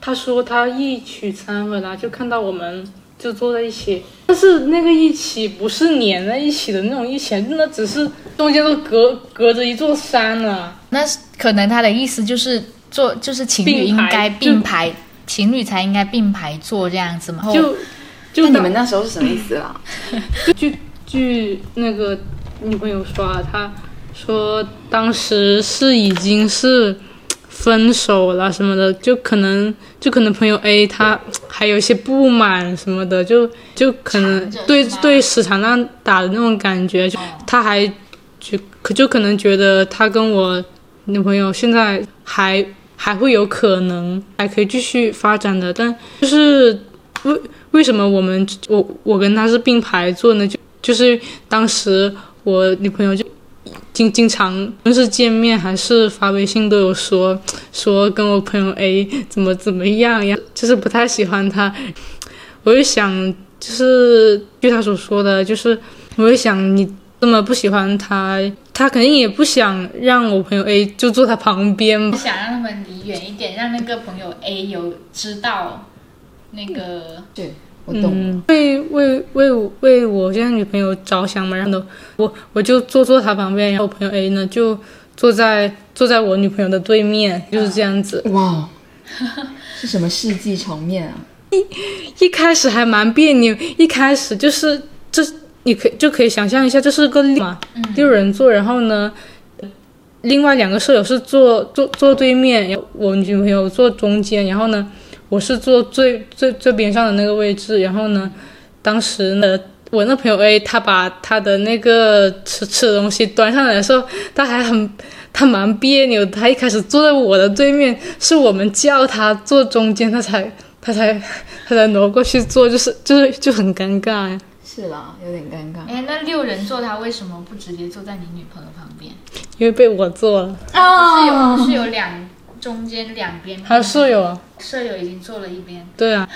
他说他一取餐回来就看到我们就坐在一起，但是那个一起不是粘在一起的那种一起，那只是中间都隔隔着一座山了。那是可能他的意思就是做就是情侣应该就并排，情侣才应该并排坐这样子嘛，就就你们那时候是什么意思啦？据据那个女朋友说啊，她说当时是已经是分手了什么的，就可能就可能朋友 A 他还有一些不满什么的，就就可能对对死缠烂打的那种感觉，就他还就可就可能觉得他跟我女朋友现在还还会有可能还可以继续发展的，但就是为为什么我们我我跟他是并排坐呢？就就是当时我女朋友就经经常无论是见面还是发微信都有说说跟我朋友 A 怎么怎么样呀，就是不太喜欢他。我就想，就是据他所说的，就是我就想你这么不喜欢他，他肯定也不想让我朋友 A 就坐他旁边吧。想让他们离远一点，让那个朋友 A 有知道那个对，我懂了。嗯，为为为我为我现在女朋友着想嘛，然后呢，我我就坐坐她旁边，然后我朋友 A 呢就坐在坐在我女朋友的对面，就是这样子。哇，是什么世纪场面啊？一一开始还蛮别扭，一开始就是这你可以就可以想象一下，这是个六嘛，六人座，然后呢，另外两个舍友是坐坐坐对面，然后我女朋友坐中间，然后呢，我是坐最最最边上的那个位置，然后呢，当时呢。我那朋友 A，他把他的那个吃吃的东西端上来的时候，他还很他蛮别扭。他一开始坐在我的对面，是我们叫他坐中间，他才他才他才挪过去坐，就是就是就很尴尬呀。是啦，有点尴尬。哎，那六人座他为什么不直接坐在你女朋友旁边？因为被我坐了，是有是有两中间两边，还有舍友啊，舍友已经坐了一边，对啊，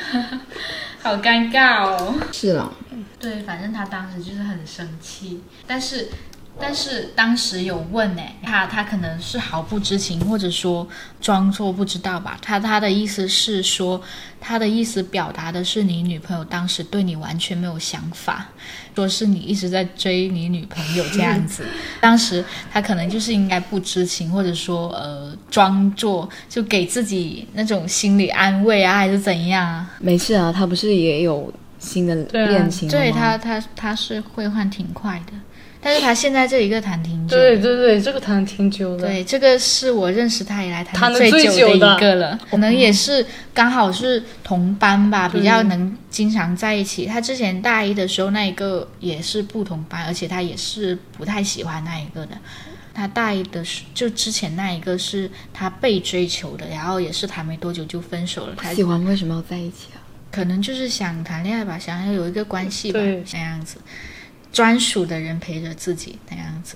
好尴尬哦。是啦，对，反正他当时就是很生气，但是但是当时有问呢，他他可能是毫不知情，或者说装作不知道吧。他他的意思是说，他的意思表达的是你女朋友当时对你完全没有想法，说是你一直在追你女朋友这样子。当时他可能就是应该不知情，或者说呃装作就给自己那种心理安慰啊，还是怎样啊？没事啊，他不是也有新的恋情了吗？对他，他他是会换挺快的，但是他现在这一个谈挺久。对对对，这个谈挺久的。对，这个是我认识他以来谈最最久的一个了，可能也是刚好是同班吧，比较能经常在一起。他之前大一的时候那一个也是不同班，而且他也是不太喜欢那一个的。他大一的时就之前那一个是他被追求的，然后也是谈没多久就分手了。他喜欢为什么要在一起啊？可能就是想谈恋爱吧，想要有一个关系吧，对那样子，专属的人陪着自己那样子。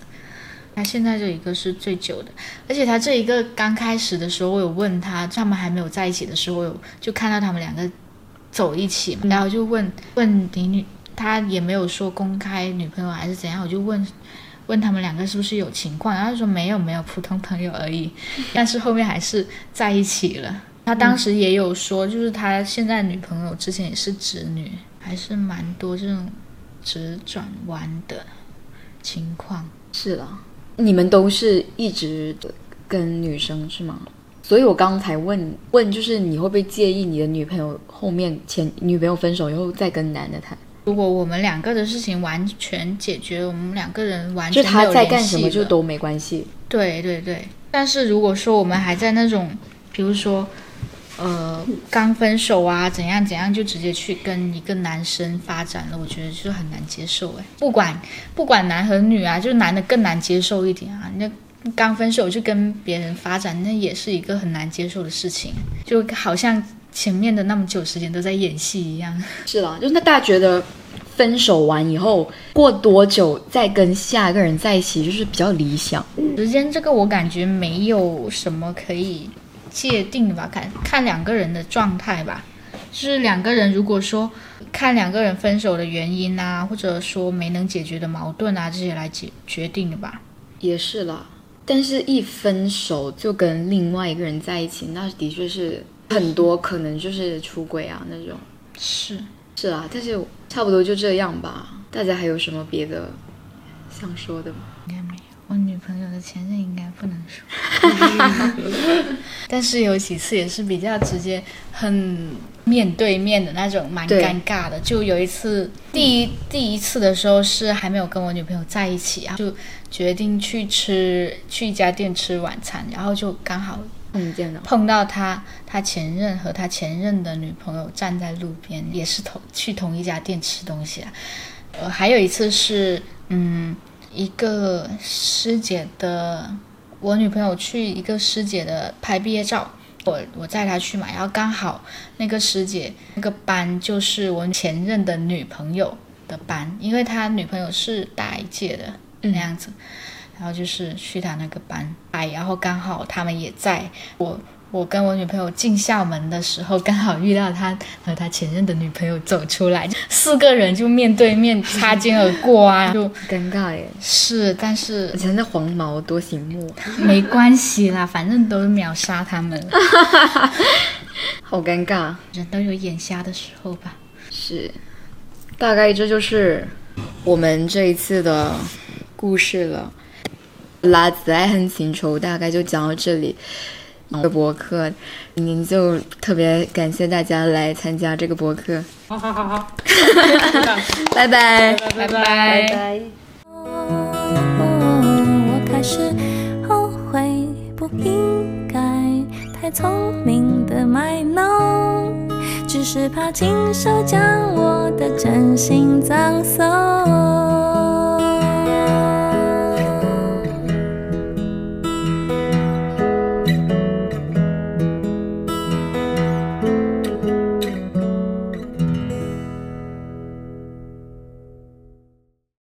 他现在这一个是最久的，而且他这一个刚开始的时候，我有问他，他们还没有在一起的时候，我有就看到他们两个走一起，然后就问问你女，他也没有说公开女朋友还是怎样，我就问问他们两个是不是有情况，然后他说没有没有，普通朋友而已，但是后面还是在一起了。他当时也有说，就是他现在女朋友之前也是直女，还是蛮多这种直转弯的情况。是了，你们都是一直跟女生是吗？所以我刚才问问，就是你会不会介意你的女朋友后面前女朋友分手以后再跟男的谈？如果我们两个的事情完全解决，我们两个人完全没有他在干联系了什么就都没关系。对对对，但是如果说我们还在那种，比如说，呃，刚分手啊，怎样怎样，就直接去跟一个男生发展了，我觉得就是很难接受哎。不管不管男和女啊，就男的更难接受一点啊。那刚分手就跟别人发展，那也是一个很难接受的事情，就好像前面的那么久时间都在演戏一样。是啦，就是那大家觉得分手完以后过多久再跟下一个人在一起，就是比较理想。时间这个我感觉没有什么可以界定吧，看看两个人的状态吧。就是两个人如果说看两个人分手的原因啊，或者说没能解决的矛盾啊这些来决决定的吧。也是啦，但是一分手就跟另外一个人在一起，那的确是很多可能就是出轨啊那种。是，是啊，但是差不多就这样吧。大家还有什么别的想说的吗？我女朋友的前任应该不能说，但是有几次也是比较直接，很面对面的那种，蛮尴尬的。就有一次，第一第一次的时候是还没有跟我女朋友在一起啊，就决定去吃去一家店吃晚餐，然后就刚好碰见了，碰到他他前任和他前任的女朋友站在路边，也是同去同一家店吃东西啊。呃，还有一次是，嗯，一个师姐的，我女朋友去一个师姐的拍毕业照，我我载她去嘛，然后刚好那个师姐那个班就是我前任的女朋友的班，因为他女朋友是大一届的那样子。然后就是去他那个班，哎，然后刚好他们也在我我跟我女朋友进校门的时候，刚好遇到他和他前任的女朋友走出来，四个人就面对面擦肩而过啊，就尴尬耶！是，但是以前那黄毛多醒目，没关系啦，反正都秒杀他们，好尴尬。人都有眼瞎的时候吧。是，大概这就是我们这一次的故事了。拉子爱恨情仇大概就讲到这里。这个博客，您就特别感谢大家来参加这个博客，好好好好，拜拜。拜拜。拜拜。我开始后悔，不应该太聪明的卖弄，只是怕亲手将我的真心葬送。